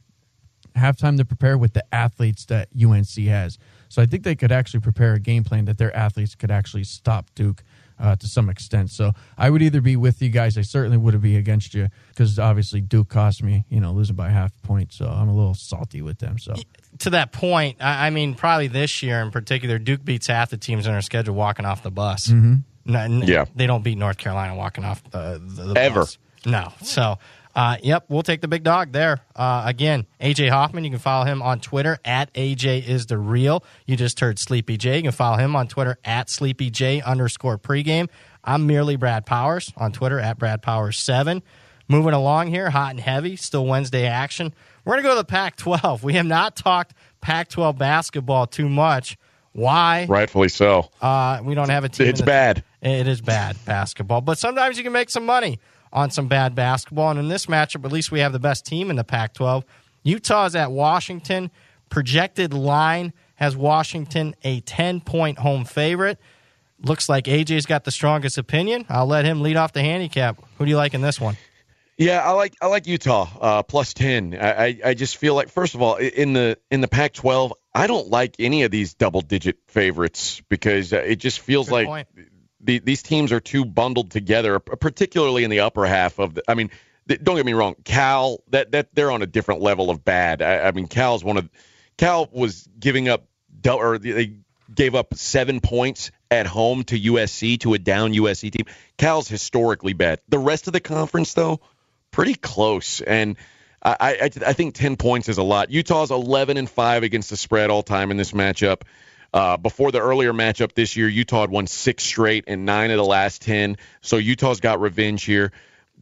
have time to prepare with the athletes that UNC has. So I think they could actually prepare a game plan that their athletes could actually stop Duke uh, to some extent. So I would either be with you guys. I certainly wouldn't be against you because obviously Duke cost me, you know, losing by half a point. So I'm a little salty with them. So
to that point, I, I mean, probably this year in particular, Duke beats half the teams on their schedule walking off the bus. Mm-hmm. n-
Yeah.
they don't beat North Carolina walking off the, the, the
Ever.
bus. No, so. Uh, yep, we'll take the big dog there. Uh, again, AJ Hoffman, you can follow him on Twitter at AJ is the real. You just heard Sleepy J. You can follow him on Twitter at Sleepy J underscore pregame. I'm merely Brad Powers on Twitter at Brad Powers seven. Moving along here, hot and heavy, still Wednesday action. We're going to go to the Pac 12. We have not talked Pac 12 basketball too much. Why?
Rightfully so.
Uh, we don't have a team.
It's bad.
It is bad basketball, but sometimes you can make some money on some bad basketball. And in this matchup, at least we have the best team in the Pac 12. Utah's at Washington. Projected line has Washington a 10 point home favorite. Looks like AJ's got the strongest opinion. I'll let him lead off the handicap. Who do you like in this one?
Yeah, I like I like Utah uh, plus ten. I, I just feel like first of all in the in the Pac-12, I don't like any of these double-digit favorites because uh, it just feels
Good
like
point.
The, these teams are too bundled together, particularly in the upper half of the. I mean, don't get me wrong, Cal that that they're on a different level of bad. I, I mean, Cal's one of Cal was giving up or they gave up seven points at home to USC to a down USC team. Cal's historically bad. The rest of the conference though pretty close. And I, I, I think 10 points is a lot. Utah's 11 and 5 against the spread all time in this matchup. Uh, before the earlier matchup this year, Utah had won six straight and nine of the last 10. So Utah's got revenge here.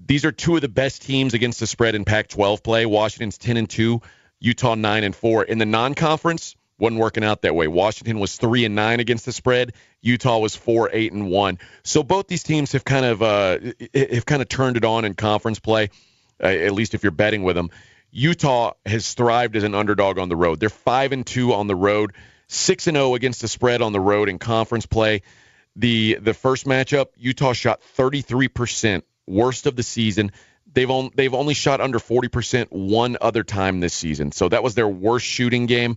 These are two of the best teams against the spread in Pac 12 play. Washington's 10 and 2, Utah 9 and 4. In the non conference, wasn't working out that way. Washington was 3 and 9 against the spread. Utah was 4 8 and 1. So both these teams have kind of uh, have kind of turned it on in conference play, uh, at least if you're betting with them. Utah has thrived as an underdog on the road. They're five and two on the road, six and zero against the spread on the road in conference play. The the first matchup, Utah shot 33 percent, worst of the season. They've on, they've only shot under 40 percent one other time this season, so that was their worst shooting game.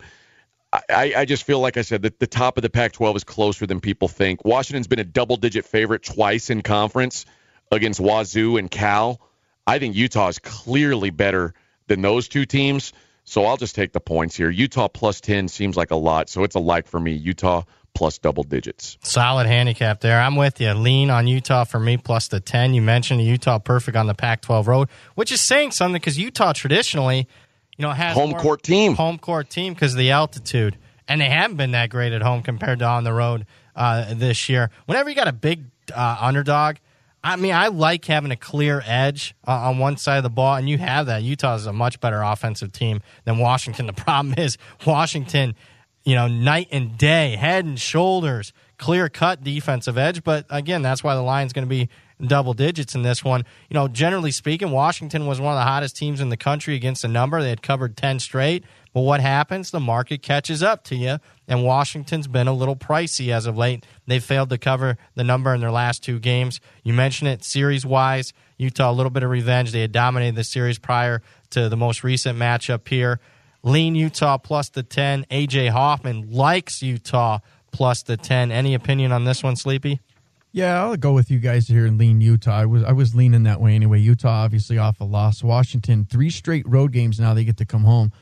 I, I just feel like I said that the top of the Pac-12 is closer than people think. Washington's been a double-digit favorite twice in conference against Wazoo and Cal. I think Utah is clearly better than those two teams. So I'll just take the points here. Utah plus 10 seems like a lot. So it's a like for me. Utah plus double digits.
Solid handicap there. I'm with you. Lean on Utah for me plus the 10. You mentioned Utah perfect on the Pac 12 road, which is saying something because Utah traditionally, you know, has
home court team.
Home court team because of the altitude. And they haven't been that great at home compared to on the road uh, this year. Whenever you got a big uh, underdog, I mean, I like having a clear edge uh, on one side of the ball, and you have that. Utah is a much better offensive team than Washington. [laughs] The problem is Washington, you know, night and day, head and shoulders, clear cut defensive edge. But again, that's why the line's going to be double digits in this one. You know, generally speaking, Washington was one of the hottest teams in the country against a number. They had covered 10 straight. But what happens? The market catches up to you, and Washington's been a little pricey as of late. They've failed to cover the number in their last two games. You mentioned it series wise. Utah, a little bit of revenge. They had dominated the series prior to the most recent matchup here. Lean Utah plus the 10. AJ Hoffman likes Utah plus the 10. Any opinion on this one, Sleepy?
Yeah, I'll go with you guys here and lean Utah. I was I was leaning that way anyway. Utah obviously off a loss. Washington three straight road games now they get to come home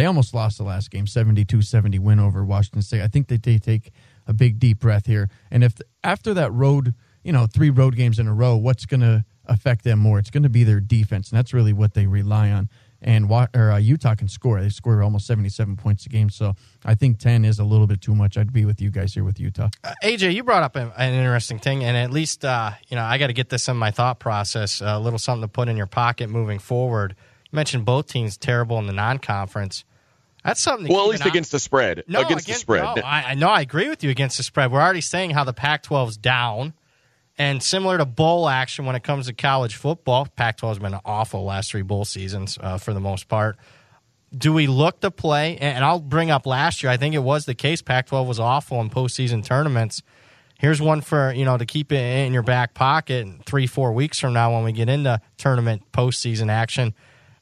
they almost lost the last game 72-70 win over washington state. I think that they take a big deep breath here. And if after that road you know three road games in a row what's going to affect them more? It's going to be their defense and that's really what they rely on. And or, uh, utah can score. They score almost 77 points a game so i think 10 is a little bit too much. I'd be with you guys here with utah.
Uh, aj you brought up an, interesting thing and at least uh, you know i got to get this in my thought process a little something to put in your pocket moving forward. You mentioned both teams terrible in the non-conference. That's something.
well, at least against the spread.
No,
against, against the spread.
No, I, know. I agree with you against the spread. We're already saying how the Pac-12 is down, and similar to bowl action when it comes to college football, Pac-12 has been awful last three bowl seasons uh, for the most part. Do we look to play? And I'll bring up last year. I think it was the case. Pac-12 was awful in postseason tournaments. Here's one for you know to keep it in your back pocket. Three, four weeks from now, when we get into tournament postseason action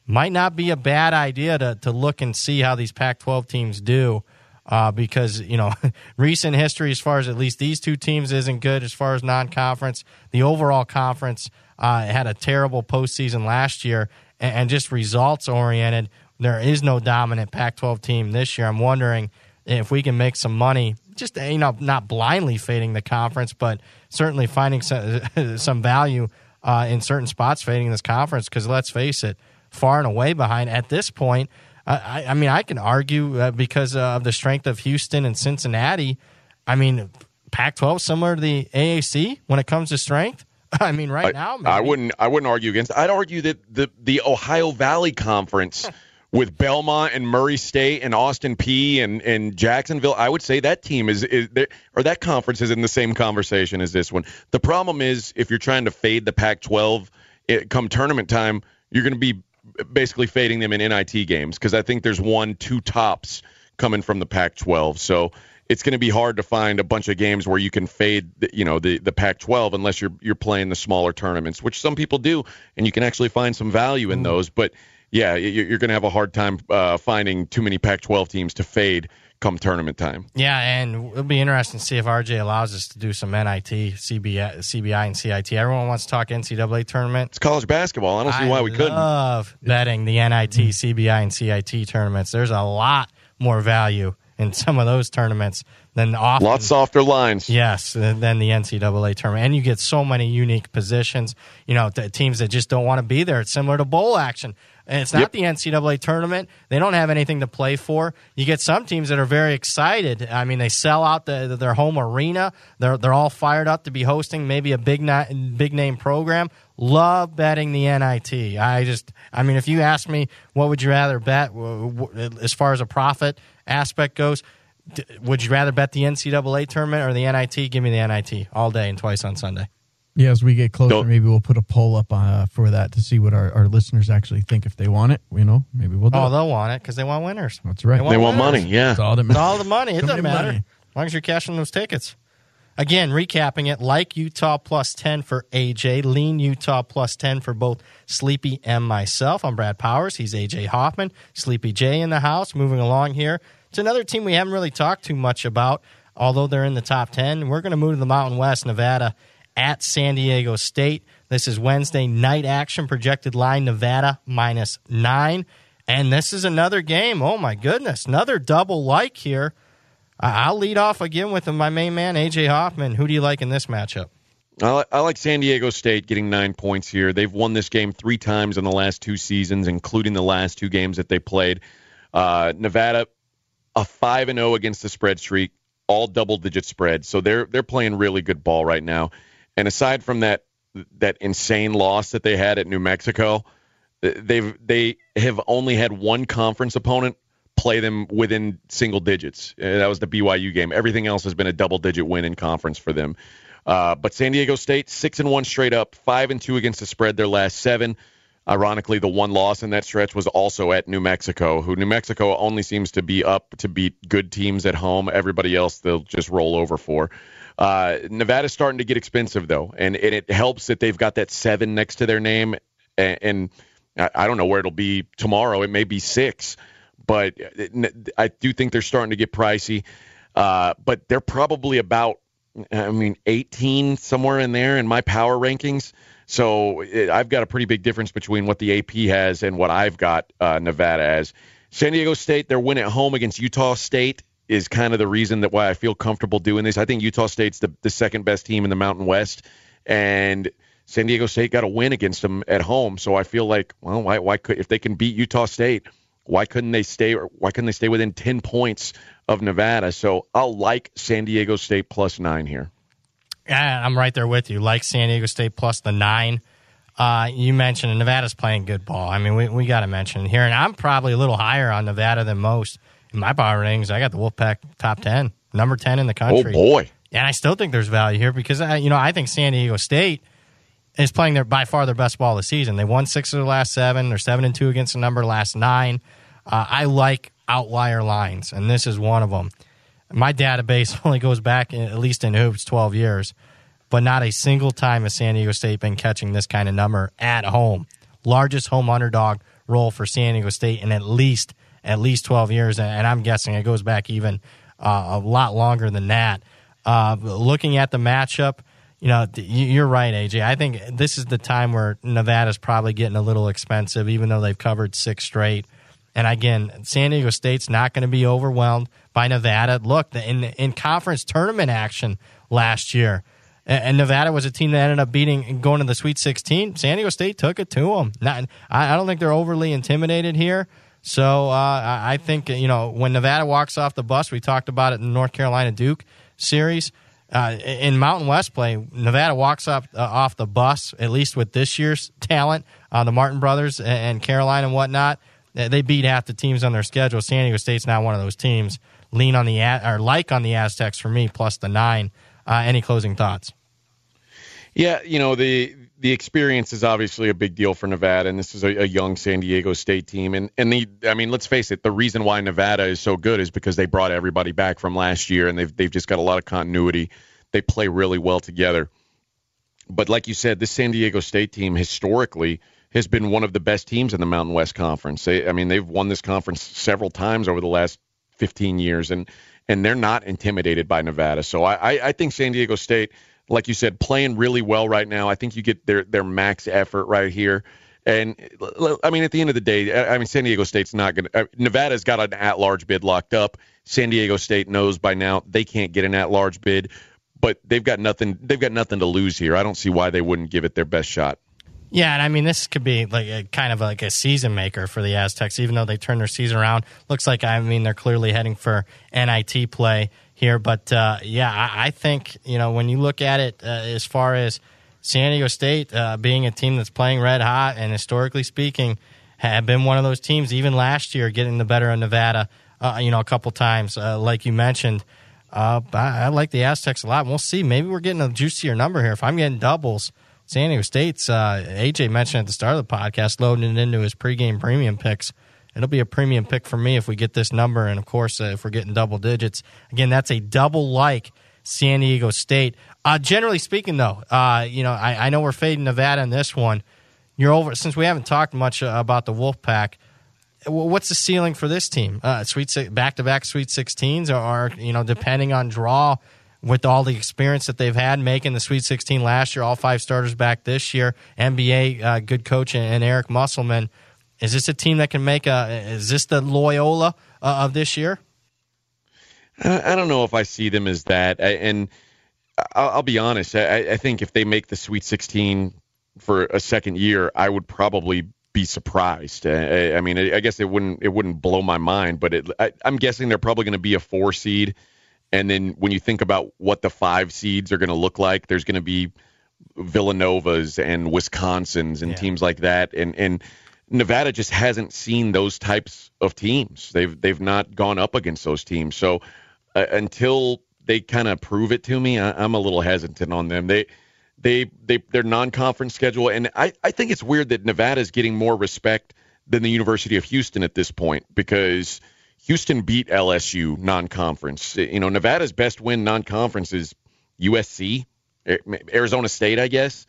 might not be a bad idea to, to look and see how these Pac 12 teams do. Uh, because, you know, [laughs] recent history, as far as at least these two teams, isn't good as far as non conference. The overall conference uh, had a terrible postseason last year and, and just results oriented. There is no dominant Pac 12 team this year. I'm wondering if we can make some money, just, you know, not blindly fading the conference, but certainly finding some, [laughs] some value uh, in certain spots fading this conference. Because let's face it, far and away behind at this point. I, I mean, I can argue uh, because of the strength of Houston and Cincinnati. I mean, Pac-12 similar to the AAC when it comes to strength. [laughs] I mean, right
I,
now, maybe.
I wouldn't. I wouldn't argue against. I'd argue that the the Ohio Valley Conference. [laughs] with Belmont and Murray State and Austin Peay and, and Jacksonville, I would say that team is, is or that conference is in the same conversation as this one. The problem is if you're trying to fade the Pac-12 it, come tournament time, you're going to be basically fading them in NIT games because I think there's one, two tops coming from the Pac-12. So it's going to be hard to find a bunch of games where you can fade, the, you know, the the Pac-12 unless you're you're playing the smaller tournaments, which some people do, and you can actually find some value in those. But yeah, you're going to have a hard time uh, finding too many Pac-12 teams to fade come tournament time.
Yeah, and it'll be interesting to see if RJ allows us to do some NIT, CBI, CBI and CIT. Everyone wants to talk NCAA tournament.
It's college basketball. I don't see why we couldn't.
I love betting the NIT, mm-hmm. CBI, and CIT tournaments. There's a lot more value in some of those tournaments than often.
Lot softer lines.
Yes, than the NCAA tournament. And you get so many unique positions, you know, teams that just don't want to be there. It's similar to bowl action. And it's not yep. the NCAA tournament. They don't have anything to play for. You get some teams that are very excited. I mean, they sell out the, their home arena. They're they're all fired up to be hosting maybe a big big name program. Love betting the NIT. I just, I mean, if you ask me, what would you rather bet as far as a profit aspect goes? Would you rather bet the NCAA tournament or the NIT? Give me the NIT all day and twice on Sunday.
Yeah, as we get closer,
Don't-
maybe we'll put a poll up uh, for that to see what our, our listeners actually think. If they want it, you know, maybe we'll do
Oh,
it.
they'll want it because they want winners.
That's right.
They want
winners.
money, yeah.
That's all that
It's all the money. It doesn't matter.
money.
As long as you're cashing those tickets. Again, recapping it, like Utah plus 10 for AJ, lean Utah plus 10 for both Sleepy and myself. I'm Brad Powers. He's AJ Hoffman. Sleepy J in the house. Moving along here. It's another team we haven't really talked too much about, although they're in the top 10. We're going to move to the Mountain West, Nevada at San Diego State. This is Wednesday night action. Projected line Nevada minus nine. And this is another game. Oh, my goodness. Another double like here. I'll lead off again with my main man, AJ Hoffman. Who do you like in this matchup?
I, like San Diego State getting nine points here. They've won this game three times in the last two seasons, including the last two games that they played. Uh, Nevada, a five and zero against the spread streak, all double digit spread. So they're they're playing really good ball right now. And aside from that that insane loss that they had at New Mexico, they've they have only had one conference opponent play them within single digits. Uh, That was the BYU game. Everything else has been a double digit win in conference for them. Uh, but San Diego State six and one straight up, five and two against the spread their last seven. Ironically, the one loss in that stretch was also at New Mexico, who New Mexico only seems to be up to beat good teams at home. Everybody else they'll just roll over for. Uh, Nevada's starting to get expensive though, and, and it helps that they've got that seven next to their name. And, and I, I don't know where it'll be tomorrow. It may be six, but it- I do think they're starting to get pricey. Uh, but they're probably about, I mean, 18 somewhere in there in my power rankings. So it, I've got a pretty big difference between what the AP has and what I've got uh, Nevada as. San Diego State, their win at home against Utah State is kind of the reason that why I feel comfortable doing this. I think Utah State's the, the second best team in the Mountain West, and San Diego State got a win against them at home. So I feel like, well, why, why could if they can beat Utah State, why couldn't they stay? Why couldn't they stay within ten points of Nevada? So I'll like San Diego State plus nine here.
Yeah, I'm right there with you. Like San Diego State plus the nine. Uh, you mentioned Nevada's playing good ball. I mean, we, we got to mention here. And I'm probably a little higher on Nevada than most. In my power ratings, I got the Wolfpack top 10, number 10 in the country.
Oh boy,
And I still think there's value here because I, you know I think San Diego State is playing their by far their best ball this season. They won six of their last seven. They're seven and two against the number last nine. Uh, I like outlier lines, and this is one of them. My database [laughs] only goes back at least in hoops twelve years, but not a single time has San Diego State been catching this kind of number at home. Largest home underdog role for San Diego State in at least at least twelve years, and I'm guessing it goes back even uh, a lot longer than that. Uh, looking at the matchup, you know, you- you're right, AJ. I think this is the time where Nevada's probably getting a little expensive, even though they've covered six straight. And again, San Diego State's not going to be overwhelmed by Nevada. Look, in in conference tournament action last year, and Nevada was a team that ended up beating and going to the Sweet 16. San Diego State took it to them. Not, I don't think they're overly intimidated here. So uh, I think you know when Nevada walks off the bus, we talked about it in the North Carolina Duke series. Uh, in Mountain West play, Nevada walks off uh, off the bus at least with this year's talent. Uh, the Martin brothers and, and Caroline and whatnot, they they beat half the teams on their schedule. San Diego State's not one of those teams. Lean on the or like on the Aztecs for me plus the nine. Uh, any closing thoughts?
Yeah, you know the the experience is obviously a big deal for Nevada, and this is a, a young San Diego State team. And and the I mean, let's face it, the reason why Nevada is so good is because they brought everybody back from last year, and they've they've just got a lot of continuity. They play really well together. But like you said, this San Diego State team historically has been one of the best teams in the Mountain West Conference. They, I mean, they've won this conference several times over the last 15 years, and and they're not intimidated by Nevada. So I, I, I think San Diego State, like you said, playing really well right now. I think you get their their max effort right here. And I mean, at the end of the day, I mean, San Diego State's not going to. Uh, Nevada's got an at-large bid locked up. San Diego State knows by now they can't get an at-large bid, but they've got nothing. They've got nothing to lose here. I don't see why they wouldn't give it their best shot.
Yeah, and I mean this could be like a kind of like a season maker for the Aztecs, even though they turned their season around. Looks like I mean they're clearly heading for NIT play here, but uh, yeah, I, I think you know when you look at it uh, as far as San Diego State uh, being a team that's playing red hot and historically speaking have been one of those teams even last year getting the better of Nevada, uh, you know, a couple times, uh, like you mentioned. Uh, I, I like the Aztecs a lot. We'll see. Maybe we're getting a juicier number here. If I'm getting doubles, San Diego State's AJ mentioned at the start of the podcast, loading it into his pregame premium picks. It'll be a premium pick for me if we get this number, and of course, uh, if we're getting double digits. Again, that's a double like San Diego State. Uh, generally speaking, though, uh, you know, I, I know we're fading Nevada in this one. You're over since we haven't talked much uh, about the Wolfpack. What's the ceiling for this team? Uh, sweet back to back Sweet 16s, or you know, depending on draw, with all the experience that they've had making the Sweet 16 last year, all five starters back this year, NBA uh, good coach and, and, Eric Musselman. Is this a team that can make a? Is this the Loyola uh, of this year?
I don't know if I see them as that, and I'll, I'll be honest. I, I think if they make the Sweet 16 for a second year, I would probably be surprised. I, I mean, I guess it wouldn't it wouldn't blow my mind, but it, I, I'm guessing they're probably going to be a four seed. And then when you think about what the five seeds are going to look like, there's going to be Villanovas and Wisconsins and yeah. teams like that, and and Nevada just hasn't seen those types of teams. They've they've not gone up against those teams. So uh, until they kind of prove it to me, I, I'm a little hesitant on them. They they they their non-conference schedule, and I I think it's weird that Nevada is getting more respect than the University of Houston at this point because Houston beat LSU non-conference. You know, Nevada's best win non-conference is USC, Arizona State, I guess.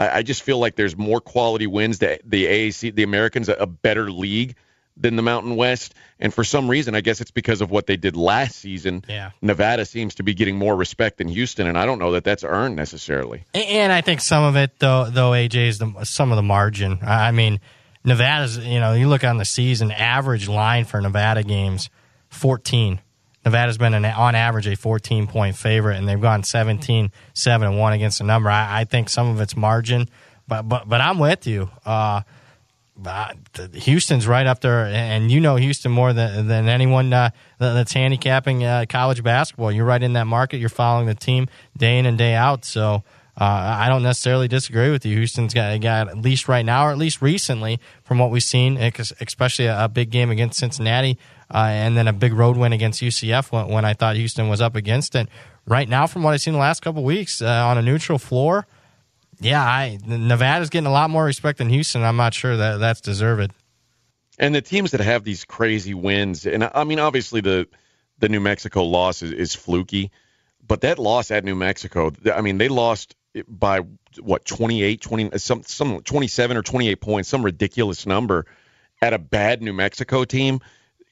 I, just feel like there's more quality wins. That the AAC, the Americans, a better league than the Mountain West. And for some reason, I guess it's because of what they did last season.
Yeah.
Nevada seems to be getting more respect than Houston, and I don't know that that's earned necessarily.
And I think some of it, though, though AJ is the, some of the margin. I mean, Nevada's, you know, you look on the season, average line for Nevada games, 14. Nevada's been an, on average a 14 point favorite, and they've gone 17 7 and 1 against the number. I, I, think some of it's margin, but but but I'm with you. Uh, uh, Houston's right up there, and you know Houston more than than anyone uh, that's handicapping uh, college basketball. You're right in that market. You're following the team day in and day out. So uh, I don't necessarily disagree with you. Houston's got, got at least right now, or at least recently, from what we've seen, especially a, a big game against Cincinnati, uh, and then a big road win against UCF when, when, I thought Houston was up against it. Right now, from what I've seen the last couple weeks uh, on a neutral floor yeah, I Nevada's getting a lot more respect than Houston. I'm not sure that that's deserved.
And the teams that have these crazy wins, and I mean, obviously the the New Mexico loss is, is fluky, but that loss at New Mexico, I mean, they lost by what 28, 20, some some 27 or 28 points, some ridiculous number at a bad New Mexico team.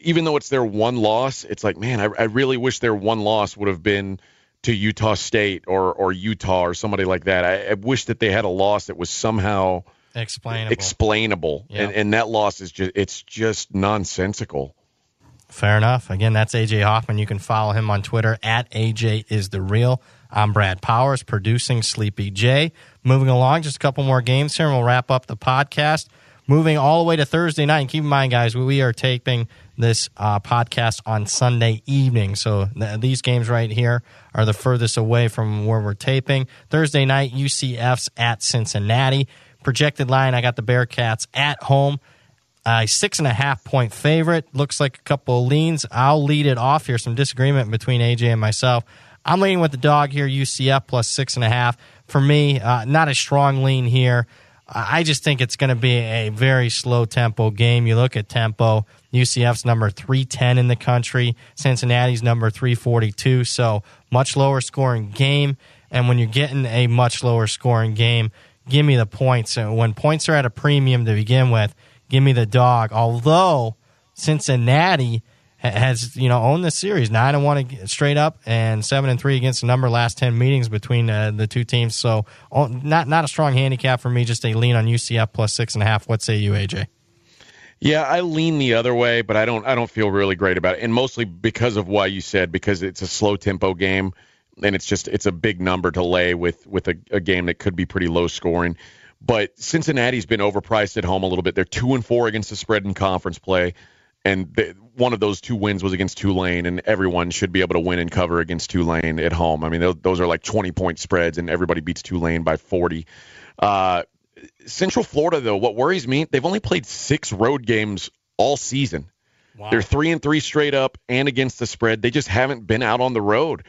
Even though it's their one loss, it's like, man, I, I really wish their one loss would have been to Utah State or or Utah or somebody like that. I, I wish that they had a loss that was somehow
explainable.
Explainable, and, and that loss is just it's just nonsensical.
Fair enough. Again, that's AJ Hoffman. You can follow him on Twitter at AJ is the real. I'm Brad Powers, producing Sleepy J. Moving along, just a couple more games here, and we'll wrap up the podcast. Moving all the way to Thursday night. And keep in mind, guys, we are taping this uh, podcast on Sunday evening. So th- these games right here are the furthest away from where we're taping. Thursday night, UCF's at Cincinnati. Projected line, I got the Bearcats at home. A six and a half point favorite. Looks like a couple of leans. I'll lead it off here. Some disagreement between AJ and myself. I'm leaning with the dog here, UCF plus six and a half. For me, uh, not a strong lean here. I just think it's going to be a very slow tempo game. You look at tempo, UCF's number 310 in the country, Cincinnati's number 342. So much lower scoring game. And when you're getting a much lower scoring game, give me the points. And when points are at a premium to begin with, give me the dog. Although Cincinnati has you know owned the series nine and one straight up and seven and three against the number last ten meetings between uh, the two teams. So oh, not not a strong handicap for me. Just a lean on UCF plus six and a half. What say you, AJ?
Yeah, I lean the other way, but I don't I don't feel really great about it, and mostly because of why you said because it's a slow tempo game, and it's just it's a big number to lay with with a, a game that could be pretty low scoring. But Cincinnati's been overpriced at home a little bit. They're two and four against the spread in conference play, and one of those two wins was against Tulane, and everyone should be able to win and cover against Tulane at home. I mean, those are like 20 point spreads, and everybody beats Tulane by 40. Uh, Central Florida, though, what worries me, they've only played six road games all season.
Wow.
They're three and three straight up and against the spread. They just haven't been out on the road.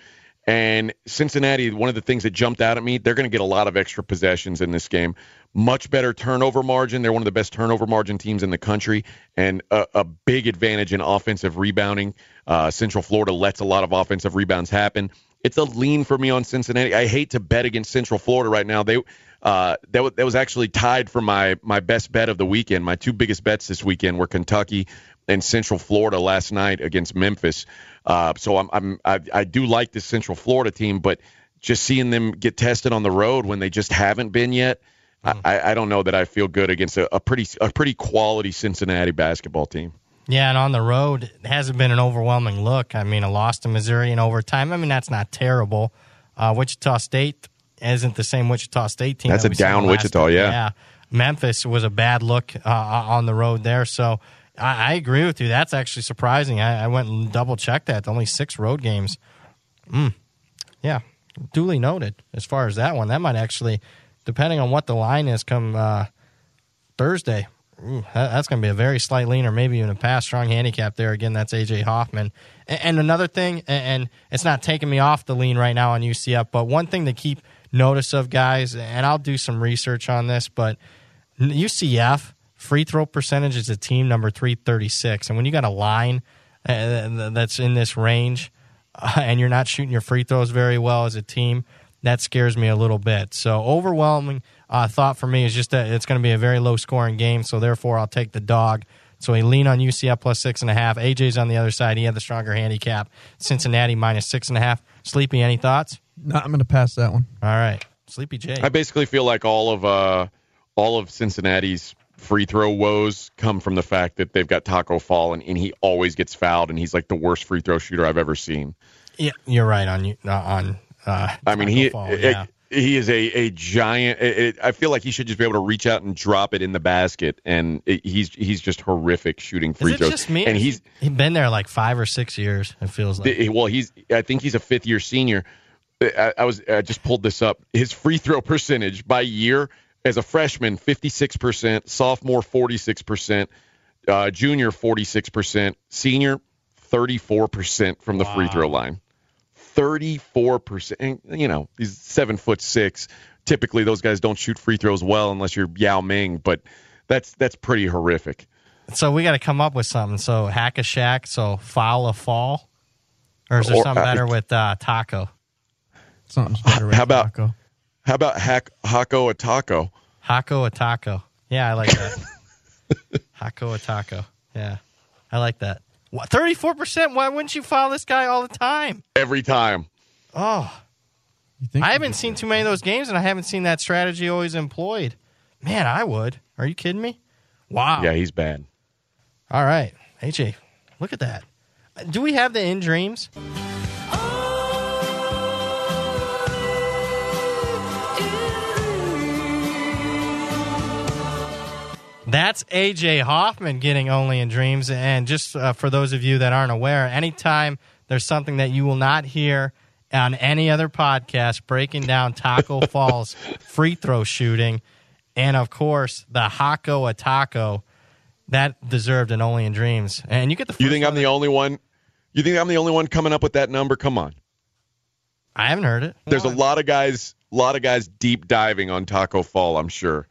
And Cincinnati, one of the things that jumped out at me, they're going to get a lot of extra possessions in this game. Much better turnover margin. They're one of the best turnover margin teams in the country, and a, a big advantage in offensive rebounding. Uh, Central Florida lets a lot of offensive rebounds happen. It's a lean for me on Cincinnati. I hate to bet against Central Florida right now. They uh, that, w- that was actually tied for my my best bet of the weekend. My two biggest bets this weekend were Kentucky and Central Florida last night against Memphis. Uh, so I'm, I'm I, I do like this Central Florida team, but just seeing them get tested on the road when they just haven't been yet, I, I don't know that I feel good against a, a pretty a pretty quality Cincinnati basketball team.
Yeah, and on the road, it hasn't been an overwhelming look. I mean, a loss to Missouri in overtime. I mean, that's not terrible. Uh, Wichita State isn't the same Wichita State team.
That's
that
a down Wichita, yeah.
Yeah. Memphis was a bad look uh, on the road there. So I, I agree with you. That's actually surprising. I, I went and double checked that. Only six road games. Mm. Yeah, duly noted as far as that one. That might actually, depending on what the line is come uh, Thursday, ooh, that- that's going to be a very slight lean or maybe even a pass. Strong handicap there. Again, that's AJ Hoffman. And, and another thing, and, and it's not taking me off the lean right now on UCF, but one thing to keep notice of, guys, and I'll do some research on this, but UCF free throw percentage is a team number 336. And when you got a line uh, that's in this range [laughs] and you're not shooting your free throws very well as a team, that scares me a little bit. So, overwhelming uh, thought for me is just that it's going to be a very low scoring game. So, therefore, I'll take the dog. So, he lean on UCF plus six and a half. AJ's on the other side. He had the stronger handicap. Cincinnati minus six and a half. Sleepy, any thoughts?
No, I'm going to pass that one.
All right. Sleepy J.
I basically feel like all of uh, all of Cincinnati's free throw woes come from the fact that they've got Taco Fall and, and he always gets fouled and he's like the worst free throw shooter I've ever seen.
Yeah, you're right on you uh, on. Uh,
I mean, he
Fall,
it-
yeah.
he is a a giant. It, it- I feel like he should just be able to reach out and drop it in the basket, and he's he's just horrific shooting free throws.
just me?
And he's
he's been there like five or six years. It feels like.
well, he's I think he's a fifth year senior. I, I was I just pulled this up. His free throw [laughs] percentage by year as a freshman, fifty six percent, sophomore forty six percent, uh, junior forty six percent, senior thirty four percent from the free throw line. Thirty four percent. You know, he's seven foot six. Typically, those guys don't shoot free throws well unless you're Yao Ming, but that's that's pretty horrific.
so we got to come up with something. So hack a Shaq. So foul a fall, or is there
Or,
something
uh,
better with uh, taco?
Something's better with
How about-
Taco.
How about hack Hako a taco?
Hako a taco. Yeah, I like that. [laughs] Hako a taco. Yeah, I like that. Thirty four percent. Why wouldn't you foul this guy all the time?
Every time.
Oh,
You think
I haven't seen too many of those games, and I haven't seen that strategy always employed. Man, I would. Are you kidding me? Wow.
Yeah, he's bad.
All right, AJ, look at that. Do we have the in dreams? That's AJ Hoffman getting only in dreams. And just uh, for those of you that aren't aware, anytime there's something that you will not hear on any other podcast breaking down Taco [laughs] Falls free throw shooting, and of course the Hako a Taco, that deserved an only in dreams. And you get the.
You think I'm the only one? You think I'm the only one coming up with that number? Come on.
I haven't heard it.
There's a lot of guys, a lot of guys deep diving on Taco Fall. I'm sure.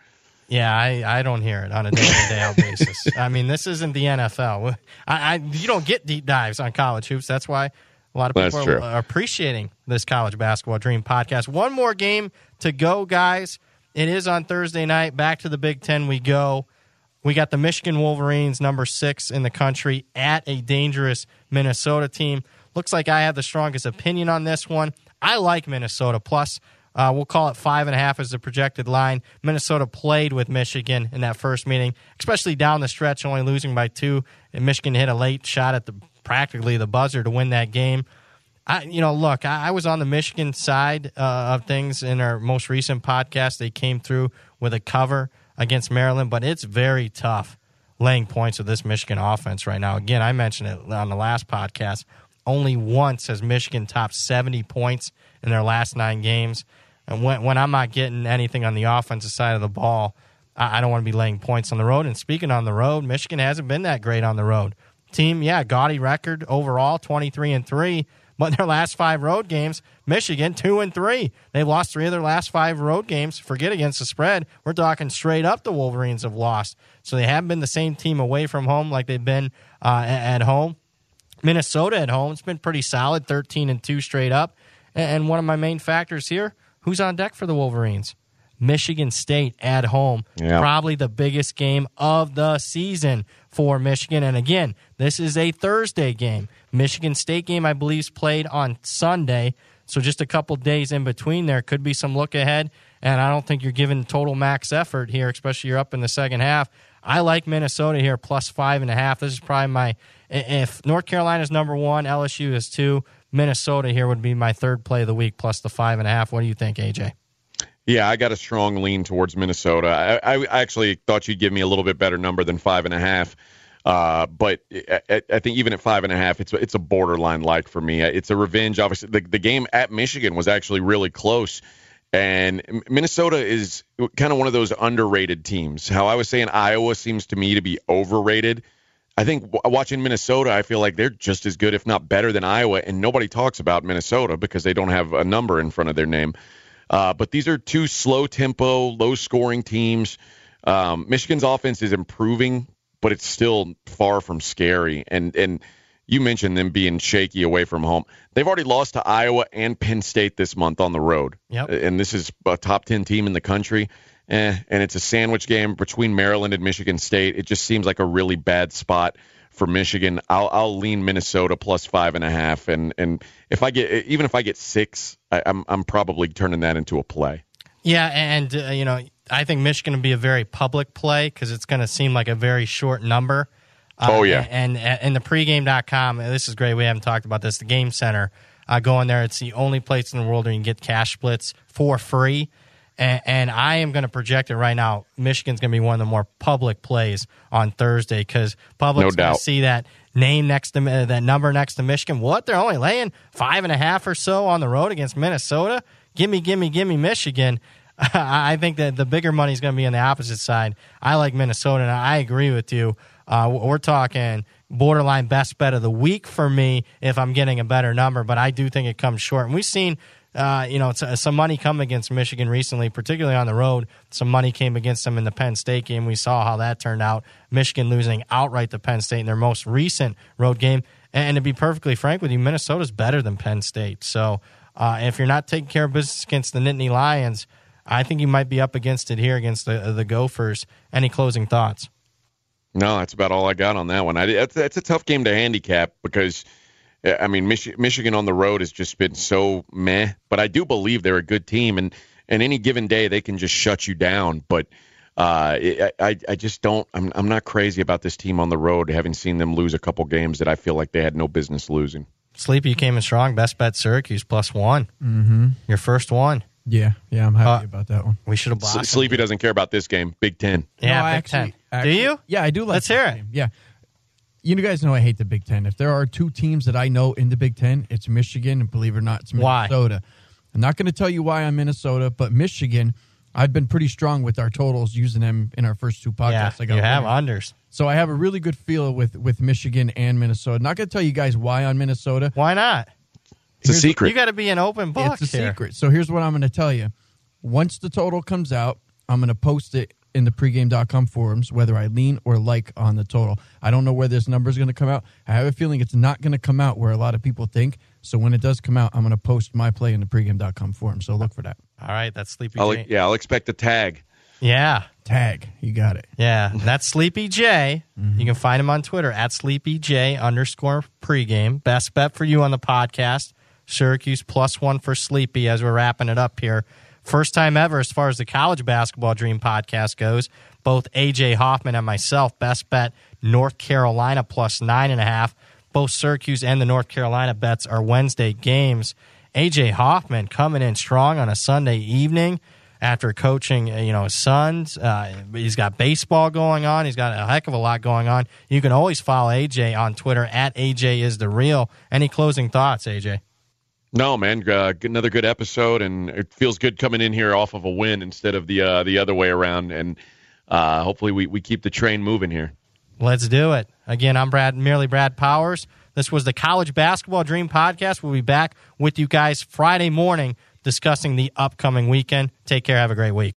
Yeah, I, I don't hear it on a day to day basis. I mean, this isn't the NFL. I, I you don't get deep dives on college hoops. That's why a lot of people
true.
are appreciating this college basketball dream podcast. One more game to go, guys. It is on Thursday night. Back to the Big Ten we go. We got the Michigan Wolverines, number six in the country, at a dangerous Minnesota team. Looks like I have the strongest opinion on this one. I like Minnesota. Plus, uh, we'll call it five and a half as the projected line. Minnesota played with Michigan in that first meeting, especially down the stretch, only losing by two. And Michigan hit a late shot at the practically the buzzer to win that game. I, you know, look, I, I was on the Michigan side uh, of things in our most recent podcast. They came through with a cover against Maryland, but it's very tough laying points with this Michigan offense right now. Again, I mentioned it on the last podcast. Only once has Michigan topped 70 points in their last nine games. And when, when I'm not getting anything on the offensive side of the ball, I, I don't want to be laying points on the road. And speaking on the road, Michigan hasn't been that great on the road. team, yeah, gaudy record overall, 23 and 3. But in their last five road games, Michigan, 2 and 3. They've lost three of their last five road games. Forget against the spread. We're talking straight up the Wolverines have lost. So they haven't been the same team away from home like they've been uh, at home. Minnesota at home, it's been pretty solid, 13 and 2 straight up. And one of my main factors here, who's on deck for the Wolverines? Michigan State at home.
Yeah.
Probably the biggest game of the season for Michigan. And again, this is a Thursday game. Michigan State game, I believe, is played on Sunday. So just a couple days in between there could be some look ahead. And I don't think you're giving total max effort here, especially you're up in the second half. I like Minnesota here plus five and a half. This is probably my if North Carolina is number one, LSU is two. Minnesota here would be my third play of the week plus the five and a half. What do you think, AJ?
Yeah, I got a strong lean towards Minnesota. I, I actually thought you'd give me a little bit better number than five and a half. Uh, but I, I, think even at five and a half, it's it's a borderline like for me. It's a revenge. Obviously, the, the game at Michigan was actually really close, and Minnesota is kind of one of those underrated teams. How I was saying Iowa seems to me to be overrated. I think watching Minnesota, I feel like they're just as good, if not better, than Iowa, and nobody talks about Minnesota because they don't have a number in front of their name. Uh, but these are two slow tempo, low scoring teams. Um, Michigan's offense is improving, but it's still far from scary. And and you mentioned them being shaky away from home. They've already lost to Iowa and Penn State this month on the road.
Yep.
And this is a top ten team in the country eh, and it's a sandwich game between Maryland and Michigan State. It just seems like a really bad spot for Michigan. I'll, I'll lean Minnesota plus five and a half, and and if I get even if I get six, I, I'm I'm probably turning that into a play.
Yeah, and uh, you know I think Michigan will be a very public play because it's going to seem like a very short number.
Uh, oh yeah,
and, and in the pregame.com, this is great. We haven't talked about this. The Game Center, uh, go in there. It's the only place in the world where you can get cash splits for free. And, and I am going to project it right now. Michigan's going to be one of the more public plays on Thursday because public's
no
going to see that name next to uh, that number next to Michigan. What they're only laying five and a half or so on the road against Minnesota. Gimme, gimme, gimme Michigan. [laughs] I think that the bigger money is going to be on the opposite side. I like Minnesota, and I agree with you. Uh, we're talking borderline best bet of the week for me if I'm getting a better number, but I do think it comes short. And we've seen uh, you know, some money come against Michigan recently, particularly on the road. Some money came against them in the Penn State game. We saw how that turned out. Michigan losing outright to Penn State in their most recent road game. And, to be perfectly frank with you, Minnesota's better than Penn State. So uh, if you're not taking care of business against the Nittany Lions, I think you might be up against it here against the the Gophers. Any closing thoughts?
No, that's about all I got on that one. I, that's, that's a tough game to handicap because – I mean, Mich- Michigan on the road has just been so meh, but I do believe they're a good team, and and any given day they can just shut you down. But uh, I I just don't. I'm I'm not crazy about this team on the road, having seen them lose a couple games that I feel like they had no business losing.
Sleepy, you came in strong. Best bet Syracuse plus one.
Mm-hmm.
Your first one.
Yeah, yeah, I'm happy uh, about that one.
We should have bought.
Sleepy doesn't care about this game. Big Ten.
Yeah,
no,
Big
actually,
Ten.
Actually,
do you?
Yeah, I do. Like
Let's hear it.
Game. Yeah, you guys know I hate the Big Ten. If there are two teams that I know in the Big Ten, it's Michigan, and believe it or not, it's Minnesota.
Why?
I'm not going to tell you why I'm Minnesota, but Michigan, I've been pretty strong with our totals using them in our first two podcasts.
Yeah,
I got
you have
winners.
unders.
So I have a really good feel with with Michigan and Minnesota. Not going to tell you guys why on Minnesota.
Why not?
It's
here's,
a secret.
You got to be an open book.
It's a
here.
secret. So here's what I'm going to tell you. Once the total comes out, I'm going to post it in the pregame.com forums whether I lean or like on the total. I don't know where this number is going to come out. I have a feeling it's not going to come out where a lot of people think. So when it does come out, I'm going to post my play in the pregame.com forum. So look for that.
All right, that's Sleepy
I'll,
J.
yeah, I'll expect a tag.
Yeah.
Tag. You got it.
Yeah, that's Sleepy J. Mm-hmm. You can find him on Twitter at Sleepy J underscore pregame. Best bet for you on the podcast. Syracuse plus one for Sleepy as we're wrapping it up here. First time ever as far as the college basketball dream podcast goes. Both AJ Hoffman and myself best bet North Carolina plus nine and a half. Both Syracuse and the North Carolina bets are Wednesday games. AJ Hoffman coming in strong on a Sunday evening after coaching, you know, his sons. Uh, he's got baseball going on. He's got a heck of a lot going on. You can always follow AJ on Twitter at AJ is the real. Any closing thoughts, AJ?
No, man, uh, another good episode, and it feels good coming in here off of a win instead of the uh, the other way around. And uh, hopefully, we, we keep the train moving here.
Let's do it. Again, I'm Brad, merely Brad Powers. This was the College Basketball Dream Podcast. We'll be back with you guys Friday morning discussing the upcoming weekend. Take care. Have a great week.